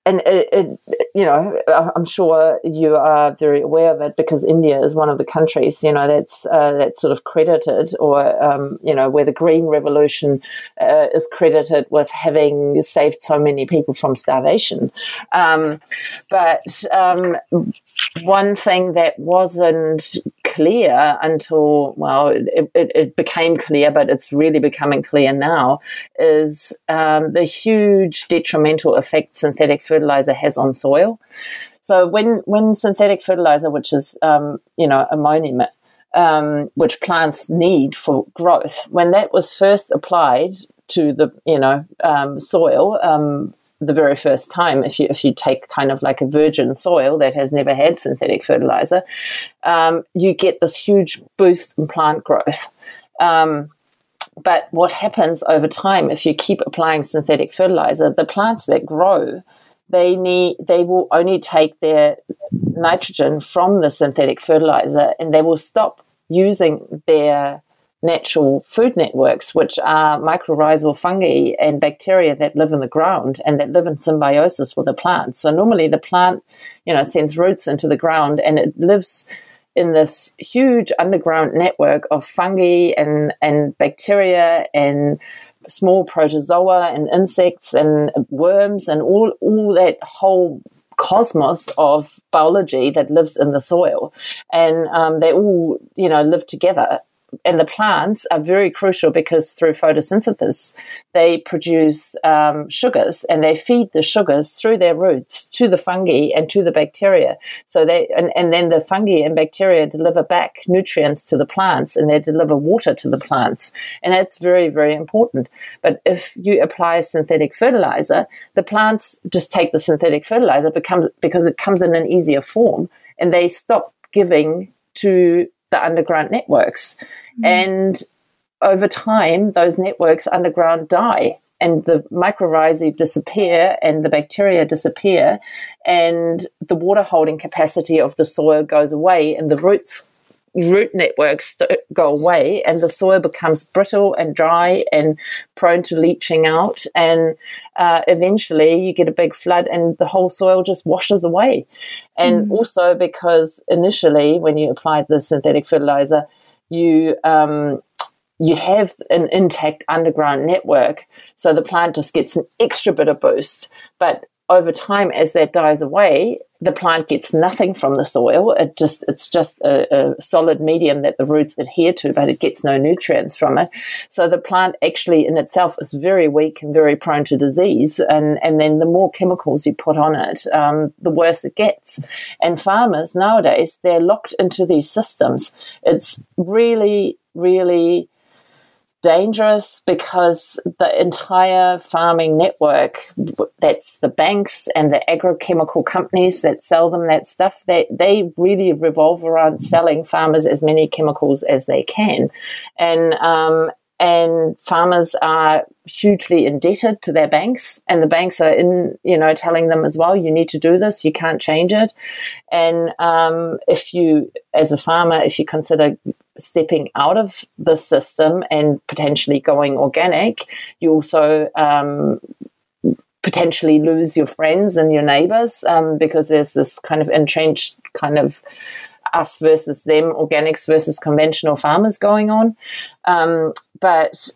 and it, it, you know, I'm sure you are very aware of it because India is one of the countries, you know, that's uh, that's sort of credited, or um, you know, where the Green Revolution uh, is credited with having saved so many people from starvation. Um, but um, one thing that wasn't clear until well, it, it, it, became clear, but it's really becoming clear now, is um, the huge detrimental effect synthetic fertilizer has on soil. So when when synthetic fertilizer, which is um, you know ammonium, um, which plants need for growth, when that was first applied to the you know um, soil um, the very first time, if you if you take kind of like a virgin soil that has never had synthetic fertilizer, um, you get this huge boost in plant growth. Um, but what happens over time if you keep applying synthetic fertilizer? The plants that grow they need they will only take their nitrogen from the synthetic fertilizer and they will stop using their natural food networks, which are mycorrhizal fungi and bacteria that live in the ground and that live in symbiosis with the plant. So normally the plant, you know, sends roots into the ground and it lives in this huge underground network of fungi and, and bacteria and small protozoa and insects and worms and all, all that whole cosmos of biology that lives in the soil. And um, they all, you know, live together and the plants are very crucial because through photosynthesis they produce um, sugars and they feed the sugars through their roots to the fungi and to the bacteria. So they and, and then the fungi and bacteria deliver back nutrients to the plants and they deliver water to the plants. And that's very very important. But if you apply synthetic fertilizer the plants just take the synthetic fertilizer because it comes in an easier form and they stop giving to the underground networks. Mm-hmm. And over time, those networks underground die and the mycorrhizae disappear and the bacteria disappear and the water holding capacity of the soil goes away and the roots root networks go away and the soil becomes brittle and dry and prone to leaching out and uh, eventually you get a big flood and the whole soil just washes away and mm. also because initially when you applied the synthetic fertilizer you um, you have an intact underground network so the plant just gets an extra bit of boost but over time, as that dies away, the plant gets nothing from the soil. It just it's just a, a, solid medium that the roots adhere to, but it gets no nutrients from it. So the plant actually in itself is very weak and very prone to disease. And and then the more chemicals you put on it, um, the worse it gets. And farmers nowadays they're locked into these systems. It's really really dangerous because the entire farming network that's the banks and the agrochemical companies that sell them that stuff they, they really revolve around selling farmers as many chemicals as they can. And um, and farmers are hugely indebted to their banks and the banks are in you know telling them as well you need to do this. You can't change it. And um, if you as a farmer if you consider stepping out of the system and potentially going organic you also um, potentially lose your friends and your neighbors um, because there's this kind of entrenched kind of us versus them, organics versus conventional farmers going on. Um, but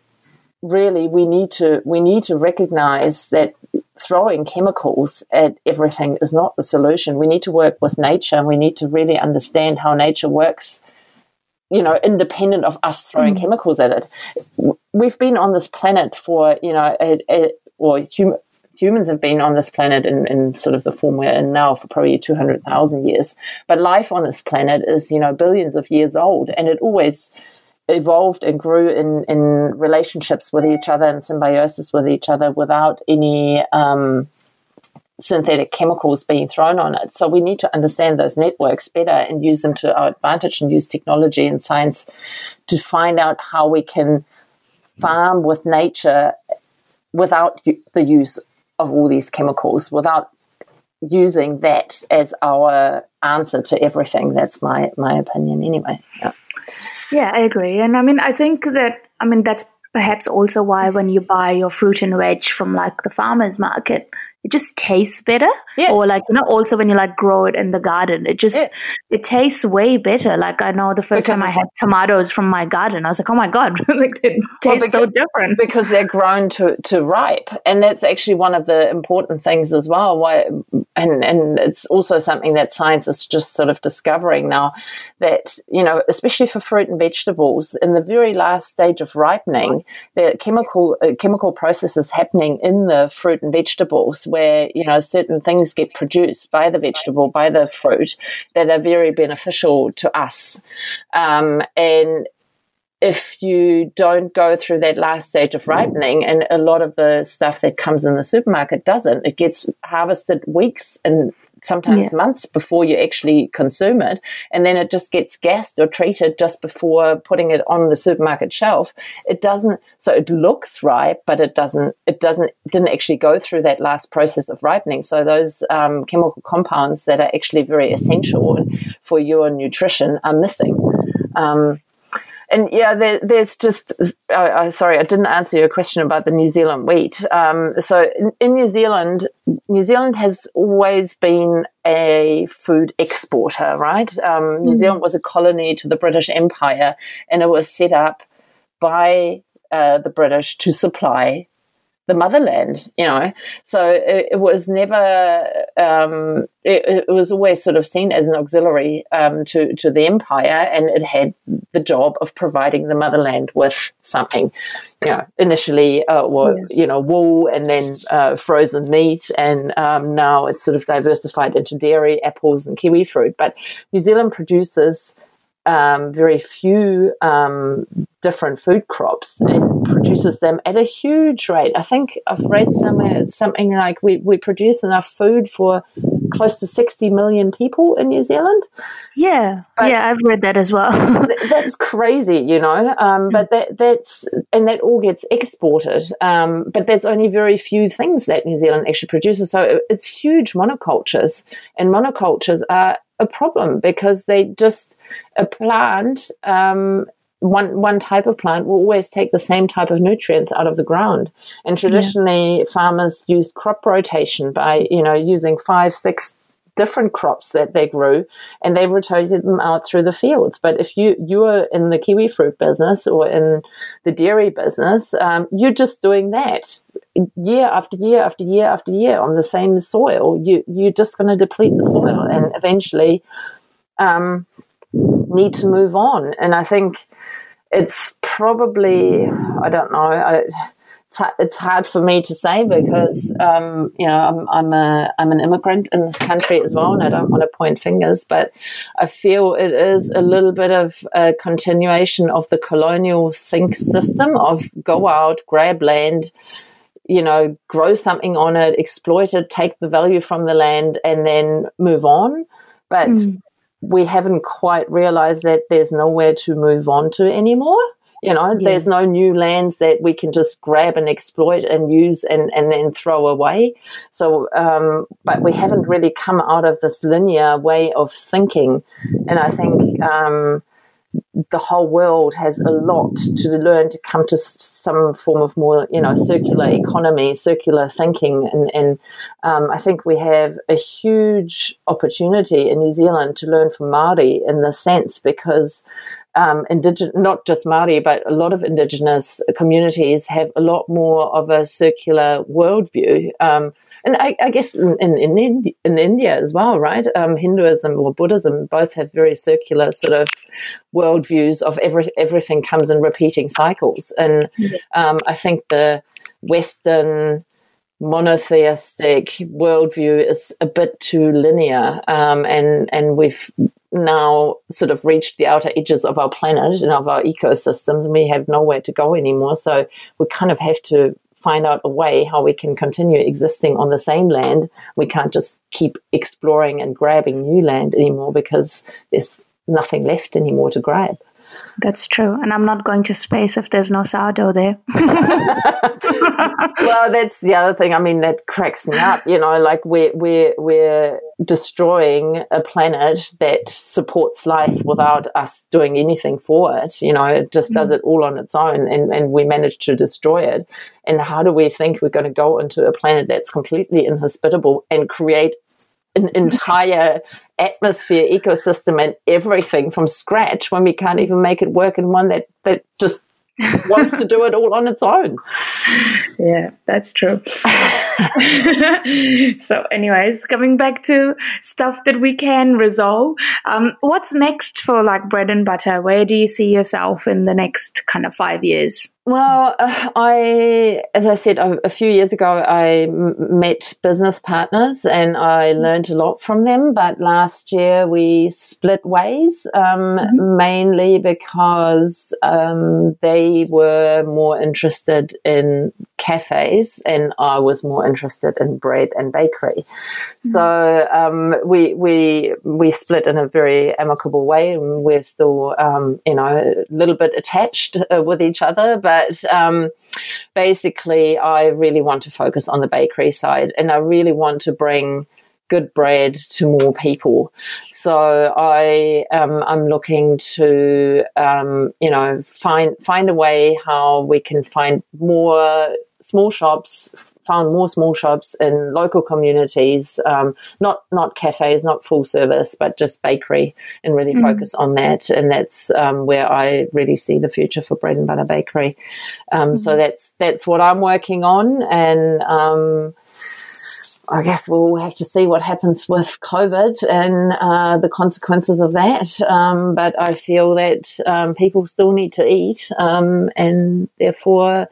really, we need to we need to recognize that throwing chemicals at everything is not the solution. We need to work with nature, and we need to really understand how nature works. You know, independent of us throwing mm. chemicals at it. We've been on this planet for you know, a, a, or human humans have been on this planet in, in sort of the form we're in now for probably 200,000 years. But life on this planet is, you know, billions of years old and it always evolved and grew in, in relationships with each other and symbiosis with each other without any um, synthetic chemicals being thrown on it. So we need to understand those networks better and use them to our advantage and use technology and science to find out how we can farm with nature without the use of all these chemicals without using that as our answer to everything. That's my my opinion, anyway. Yeah. yeah, I agree, and I mean, I think that I mean that's perhaps also why when you buy your fruit and veg from like the farmers market, it just tastes better. Yes. Or like, you know, also when you like grow it in the garden, it just, yes. it tastes way better. Like I know the first because time I had tomatoes from my garden, I was like, oh my God, [laughs] like it tastes well, because, so different. Because they're grown to, to ripe. And that's actually one of the important things as well. Why, and, and it's also something that science is just sort of discovering now that, you know, especially for fruit and vegetables, in the very last stage of ripening, the chemical, uh, chemical processes happening in the fruit and vegetables where you know certain things get produced by the vegetable, by the fruit, that are very beneficial to us, um, and if you don't go through that last stage of ripening, and a lot of the stuff that comes in the supermarket doesn't, it gets harvested weeks and sometimes yeah. months before you actually consume it. And then it just gets gassed or treated just before putting it on the supermarket shelf. It doesn't, so it looks ripe, but it doesn't, it doesn't, didn't actually go through that last process of ripening. So those um, chemical compounds that are actually very essential for your nutrition are missing. Um, and yeah, there, there's just uh, uh, sorry, I didn't answer your question about the New Zealand wheat. Um, so in, in, New Zealand, New Zealand has always been a food exporter, right? Um, mm. New Zealand was a colony to the British Empire, and it was set up by uh, the British to supply the motherland, you know. So it, it was never, um, it, it, was always sort of seen as an auxiliary um, to, to the empire, and it had the job of providing the motherland with something. You know, initially, uh, was, yes. you know, wool and then uh, frozen meat, and um, now it's sort of diversified into dairy, apples, and kiwi fruit. But New Zealand produces um, very few um, different food crops and produces them at a huge rate. I think I've read somewhere something like we, we produce enough food for close to 60 million people in New Zealand. Yeah, but yeah, I've read that as well. [laughs] that's crazy, you know. Um, but that that's and that all gets exported. Um, but there's only very few things that New Zealand actually produces. So it's huge monocultures, and monocultures are a problem because they just a plant um, one one type of plant will always take the same type of nutrients out of the ground. And traditionally yeah. farmers used crop rotation by you know using five six different crops that they grew and they rotated them out through the fields. But if you you are in the kiwi fruit business or in the dairy business um, you're just doing that year after year after year after year on the same soil. You you're just going to deplete the soil and eventually um, need to move on. And I think it's probably, I don't know, I, it's hard for me to say because um, you know I'm I'm a I'm an immigrant in this country as well, and I don't want to point fingers, but I feel it is a little bit of a continuation of the colonial think system of go out, grab land, you know, grow something on it, exploit it, take the value from the land, and then move on. But mm. We haven't quite realized that there's nowhere to move on to anymore. You know, yeah. there's no new lands that we can just grab and exploit and use and, and then throw away. So, um, but we haven't really come out of this linear way of thinking. And I think, um, the whole world has a lot to learn to come to some form of more, you know, circular economy, circular thinking, and, and um, I think we have a huge opportunity in New Zealand to learn from Maori in this sense because um, indigenous, not just Maori, but a lot of indigenous communities have a lot more of a circular worldview. Um, and I, I guess in, in, in, in, India as well, right? Um, Hinduism or Buddhism both have very circular sort of worldviews of every, everything comes in repeating cycles. And um, I think the Western monotheistic worldview is a bit too linear, um, and and we've now sort of reached the outer edges of our planet and of our ecosystems, and we have nowhere to go anymore. So we kind of have to find out a way how we can continue existing on the same land. We can't just keep exploring and grabbing new land anymore because there's nothing left anymore to grab. That's true. And I'm not going to space if there's no sourdough there. [laughs] well, that's the other thing. I mean, that cracks me up. You know, like we're, we're, we're destroying a planet that supports life without us doing anything for it. You know, it just does mm. it all on its own and, and we manage to destroy it. And how do we think we're going to go into a planet that's completely inhospitable and create an entire atmosphere, ecosystem, and everything from scratch when we can't even make it work in one that, that just wants to do it all on its own. [laughs] Yeah, that's true. [laughs] so, anyways, coming back to stuff that we can resolve, um, what's next for like bread and butter? Where do you see yourself in the next kind of five years? Well, uh, I, as I said a, a few years ago, I met business partners and I learned a lot from them. But last year we split ways, um, mm-hmm. mainly because um, they were more interested in cafes and I was more interested in bread and bakery. Mm-hmm. So um, we we we split in a very amicable way, and we're still, um, you know, a little bit attached uh, with each other, but but um, basically, I really want to focus on the bakery side and I really want to bring good bread to more people. So I um, I'm looking to um, you know find find a way how we can find more small shops found more small shops in local communities, um, not not cafes, not full service, but just bakery, and really mm. focus on that. And that's um, where I really see the future for bread and butter bakery. Um, mm. So that's that's what I'm working on, and. Um, I guess we'll have to see what happens with COVID and uh, the consequences of that. Um, but I feel that um, people still need to eat, um, and therefore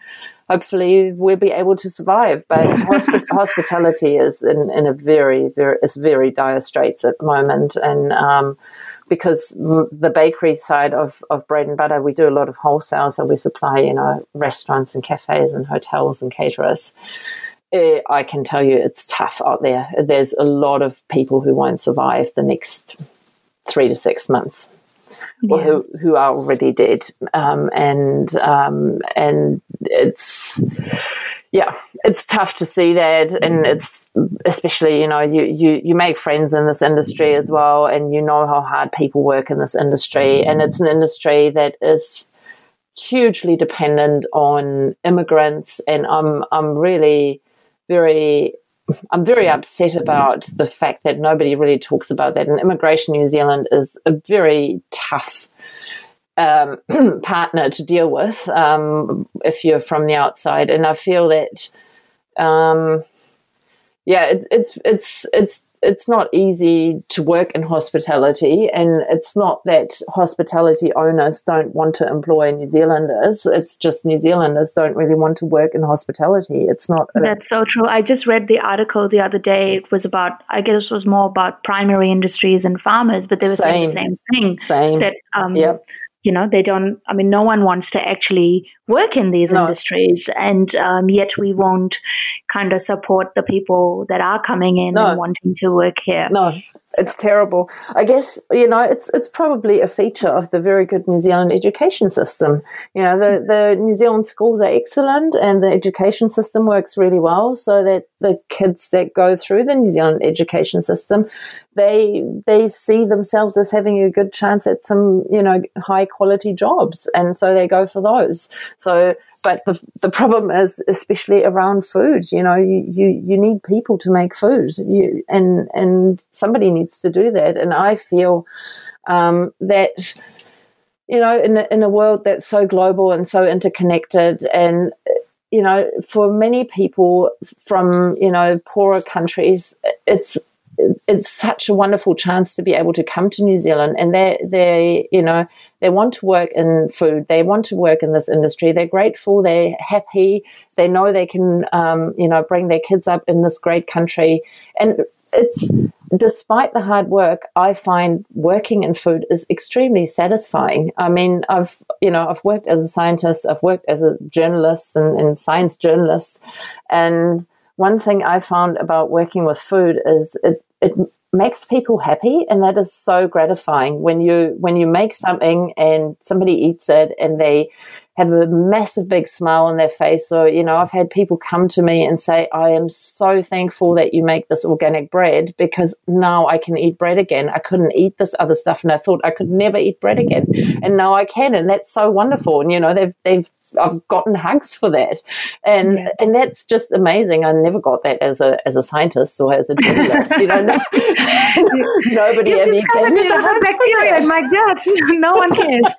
hopefully we'll be able to survive. But [laughs] hospi- hospitality is in, in, a very, very, it's very dire straits at the moment. And um, because the bakery side of, of bread and butter, we do a lot of wholesale. So we supply, you know, restaurants and cafes and hotels and caterers. It, I can tell you it's tough out there. There's a lot of people who won't survive the next three to six months yeah. who who are already dead, um, and um, and it's yeah, it's tough to see that, and it's especially you know you you you make friends in this industry as well, and you know how hard people work in this industry, and it's an industry that is hugely dependent on immigrants, and I'm I'm really very I'm very upset about the fact that nobody really talks about that. And Immigration New Zealand is a very tough um, [clears throat] partner to deal with um, if you're from the outside. And I feel that, um, yeah, it, it's it's it's it's not easy to work in hospitality, and it's not that hospitality owners don't want to employ New Zealanders. It's just New Zealanders don't really want to work in hospitality. It's not. That's so true. I just read the article the other day. It was about, I guess, it was more about primary industries and farmers, but they were same, saying the same thing. Same. That um, yep you know they don't i mean no one wants to actually work in these no. industries and um, yet we won't kind of support the people that are coming in no. and wanting to work here no so. it's terrible i guess you know it's it's probably a feature of the very good new zealand education system you know the the new zealand schools are excellent and the education system works really well so that the kids that go through the new zealand education system they they see themselves as having a good chance at some you know high quality jobs. And so they go for those. So, but the, the problem is, especially around food, you know, you, you, you need people to make food. You, and, and somebody needs to do that. And I feel um, that, you know, in, in a world that's so global and so interconnected and, you know, for many people from, you know, poorer countries, it's, it's such a wonderful chance to be able to come to New Zealand and they they you know they want to work in food. They want to work in this industry. They're grateful. They're happy. They know they can, um, you know, bring their kids up in this great country. And it's, despite the hard work, I find working in food is extremely satisfying. I mean, I've, you know, I've worked as a scientist. I've worked as a journalist and, and science journalist. And one thing I found about working with food is it, it makes people happy and that is so gratifying when you when you make something and somebody eats it and they have a massive big smile on their face. Or you know I've had people come to me and say I am so thankful that you make this organic bread because now I can eat bread again. I couldn't eat this other stuff and I thought I could never eat bread again. And now I can and that's so wonderful. And you know they've they've I've gotten hugs for that, and yeah. and that's just amazing. I never got that as a as a scientist or as a journalist. you know, no, [laughs] nobody ever gave me a bacteria. [laughs] My God, [laughs] no one cares.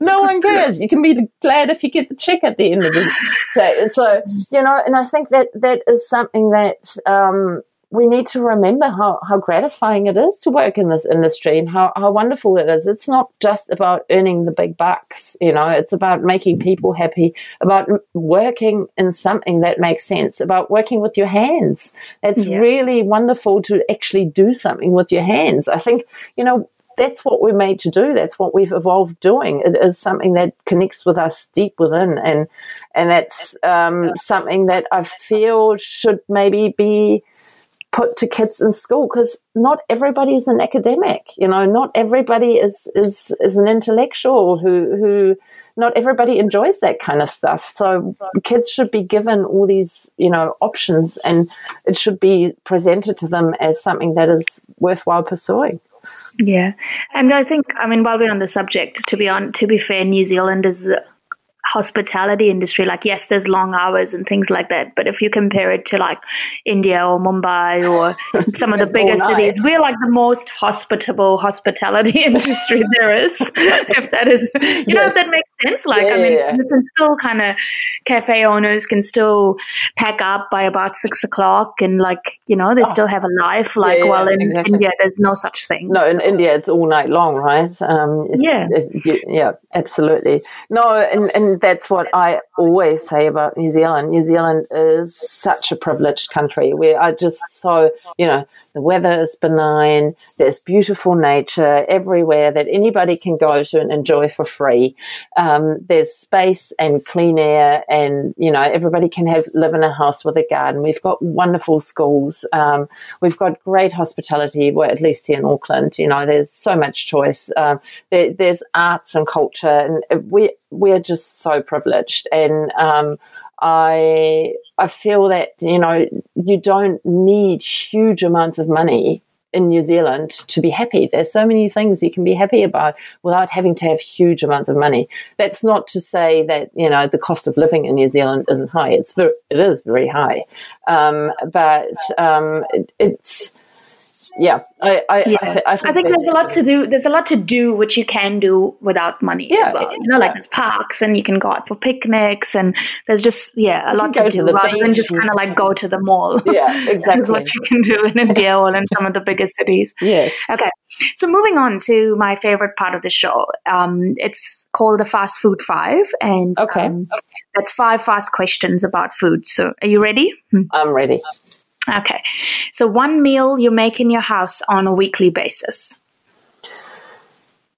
no one cares. You can be glad if you get the check at the end of the day. So you know, and I think that that is something that. Um, we need to remember how, how gratifying it is to work in this industry and how, how wonderful it is. It's not just about earning the big bucks, you know, it's about making people happy, about working in something that makes sense, about working with your hands. It's yeah. really wonderful to actually do something with your hands. I think, you know, that's what we're made to do. That's what we've evolved doing. It is something that connects with us deep within, and and that's um, something that I feel should maybe be put to kids in school because not everybody is an academic you know not everybody is is is an intellectual who who not everybody enjoys that kind of stuff. So kids should be given all these you know options and it should be presented to them as something that is worthwhile pursuing. Yeah. And i think i mean while we're on the subject to be on to be fair new zealand is the hospitality industry like yes there's long hours and things like that but if you compare it to like india or mumbai or [laughs] some of the bigger cities we're like the most hospitable hospitality [laughs] industry there is [laughs] if that is you yes. know if that makes sense like yeah, i mean yeah. you can still kind of cafe owners can still pack up by about six o'clock and like you know they oh. still have a life like yeah, while in exactly. india there's no such thing no in india it's all night long right um, it, yeah it, yeah absolutely no and and that's what I always say about New Zealand. New Zealand is such a privileged country. where I just so, you know, the weather is benign. There's beautiful nature everywhere that anybody can go to and enjoy for free. Um, there's space and clean air, and you know everybody can have live in a house with a garden. We've got wonderful schools. Um, we've got great hospitality. Well, at least here in Auckland, you know, there's so much choice. Um, there, there's arts and culture, and we we're just so privileged. And um, I I feel that you know you don't need huge amounts of money in New Zealand to be happy. There's so many things you can be happy about without having to have huge amounts of money. That's not to say that you know the cost of living in New Zealand isn't high. It's very, it is very high, um, but um, it, it's yeah, I, I, yeah. I, th- I think, I think there's a lot to do. There's a lot to do which you can do without money Yeah, as well. You know, like yeah. there's parks and you can go out for picnics and there's just yeah a lot to to do the rather than just kind of like go to the mall. [laughs] Yeah, which is exactly. what you can do in [laughs] India or in some of the biggest cities. Yes. Okay, so moving on to my favorite part of the show. Um, it's called the Fast Food Five, and Okay. um, that's five fast questions about food. So, are you ready? Hmm. I'm ready. Okay, so one meal you make in your house on a weekly basis,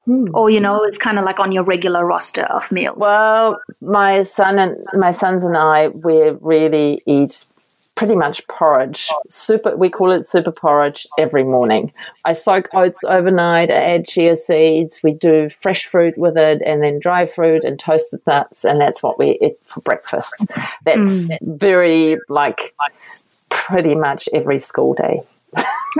Hmm. or you know, it's kind of like on your regular roster of meals. Well, my son and my sons and I, we really eat pretty much porridge. Super, we call it super porridge every morning. I soak oats overnight. I add chia seeds. We do fresh fruit with it, and then dry fruit and toasted nuts, and that's what we eat for breakfast. That's very like pretty much every school day.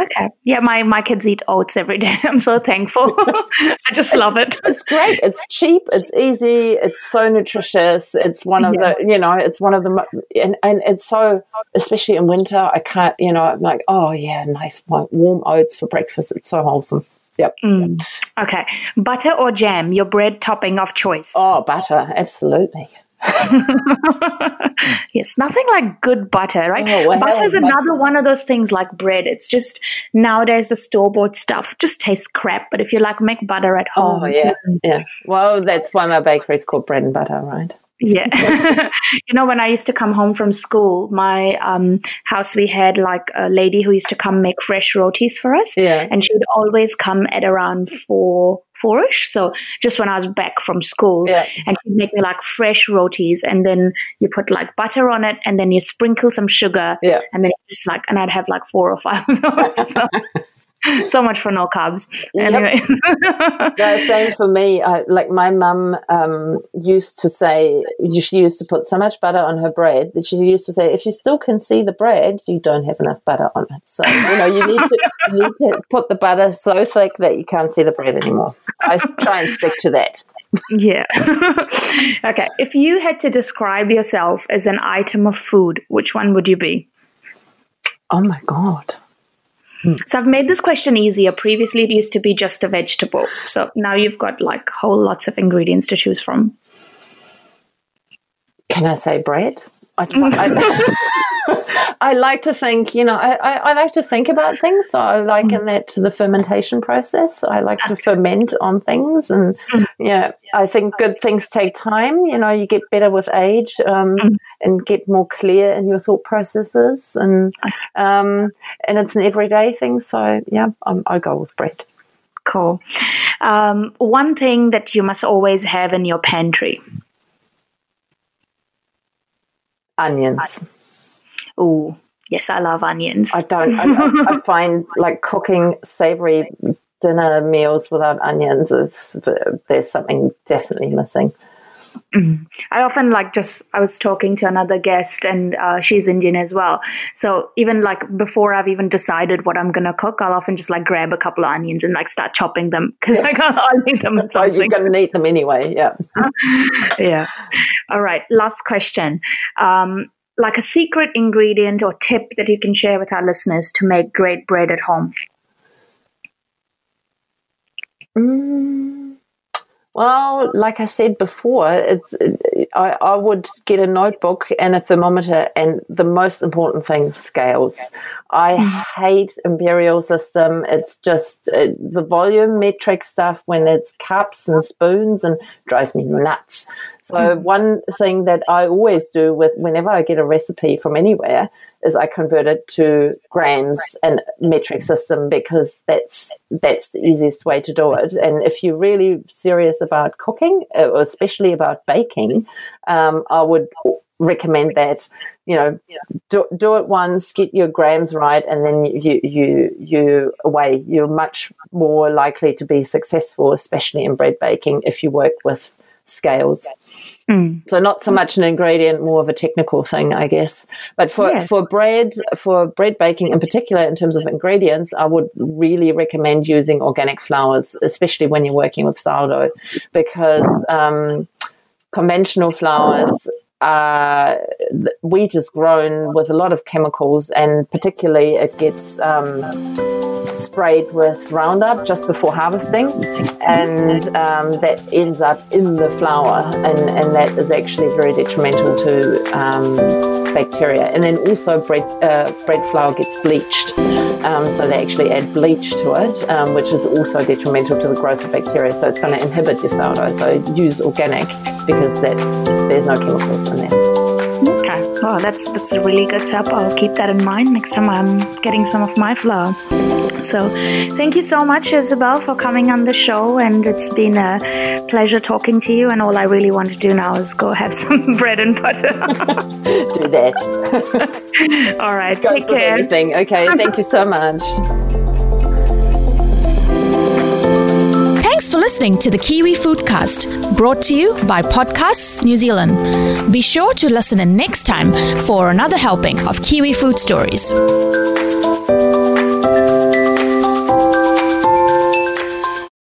okay, yeah, my my kids eat oats every day. [laughs] I'm so thankful. I just love it. It's great. It's cheap. It's easy. It's so nutritious. It's one of Yeah. the, you know, it's one of the, and, and it's so, especially in winter, I can't, you know, I'm like, oh yeah, nice wa- warm oats for breakfast. It's so wholesome. Yep. Mm. Okay, butter or jam, your bread topping of choice. Oh, butter. Absolutely. [laughs] yes, nothing like good butter, right? Oh, well, butter is another one of those things like bread. It's just nowadays the store bought stuff just tastes crap. But if you like make butter at oh, home, Oh, yeah. Yeah. Well, that's why my bakery is called bread and butter, right? Yeah. [laughs] [laughs] you know, when I used to come home from school, my um, house, we had like a lady who used to come make fresh rotis for us. Yeah. And she'd always come at around four, four-ish. So just when I was back from school. Yeah. And she'd make me like fresh rotis. And then you put like butter on it and then you sprinkle some sugar. Yeah. And then it's just like, and I'd have like four or five of those. [laughs] So, [laughs] so much for no carbs. Yep. Anyways. [laughs] No, same for me. I, like my mum um, used to say, she used to put so much butter on her bread that she used to say, if you still can see the bread, you don't have enough butter on it. So you know, you need to you need to put the butter so thick that you can't see the bread anymore. I try and stick to that. Yeah. [laughs] okay. If you had to describe yourself as an item of food, which one would you be? Oh my god! So I've made this question easier. Previously, it used to be just a vegetable. So now you've got like whole lots of ingredients to choose from. Can I say bread? I, I, [laughs] [laughs] I like to think, you know, I, I, I like to think about things. So I liken that to the fermentation process. I like to ferment on things. And yeah, I think good things take time. You know, you get better with age um, and get more clear in your thought processes. And um, and it's an everyday thing. So yeah, um, I go with bread. Cool. Um, one thing that you must always have in your pantry. Onions. Ooh, yes, I love onions. I don't. I, I, I [laughs] find like cooking savory dinner meals without onions is there's something definitely missing. Mm. I often like just I was talking to another guest and uh, she's Indian as well. So even like before I've even decided what I'm gonna cook, I'll often just like grab a couple of onions and like start chopping them because like I'll, I'll need them So [laughs] you're going to need them anyway. Yeah. [laughs] yeah. All right. Last question. Um, like a secret ingredient or tip that you can share with our listeners to make great bread at home. Mm, well, like I said before, it's, it, I, I would get a notebook and a thermometer, and the most important thing, scales. I hate imperial system. It's just uh, the volume metric stuff when it's cups and spoons and drives me nuts. So one thing that I always do with whenever I get a recipe from anywhere is I convert it to grams and metric system because that's that's the easiest way to do it. And if you're really serious about cooking, uh, especially about baking, um, I would recommend that you know do, do it once get your grams right and then you you you away you're much more likely to be successful especially in bread baking if you work with scales Mm. so not so much an ingredient more of a technical thing i guess but for Yeah. for bread for bread baking in particular in terms of ingredients i would really recommend using organic flours especially when you're working with sourdough because um, conventional flours uh, wheat is grown with a lot of chemicals, and particularly it gets um, sprayed with Roundup just before harvesting, and um, that ends up in the flour, and, and that is actually very detrimental to um, bacteria. And then also bread uh, bread flour gets bleached, um, so they actually add bleach to it, um, which is also detrimental to the growth of bacteria. So it's going to inhibit your sourdough. So use organic because that's there's no chemicals in there. Okay. Well, that's that's a really good tip. I'll keep that in mind next time I'm getting some of my flour. So, thank you so much, Isabel, for coming on the show, and it's been a pleasure talking to you. And all I really want to do now is go have [laughs] some bread and butter. do that. [laughs] all right. Go take care. Anything. Okay. Thank you so much. Listening to the Kiwi Foodcast, brought to you by Podcasts New Zealand. Be sure to listen in next time for another helping of Kiwi food stories.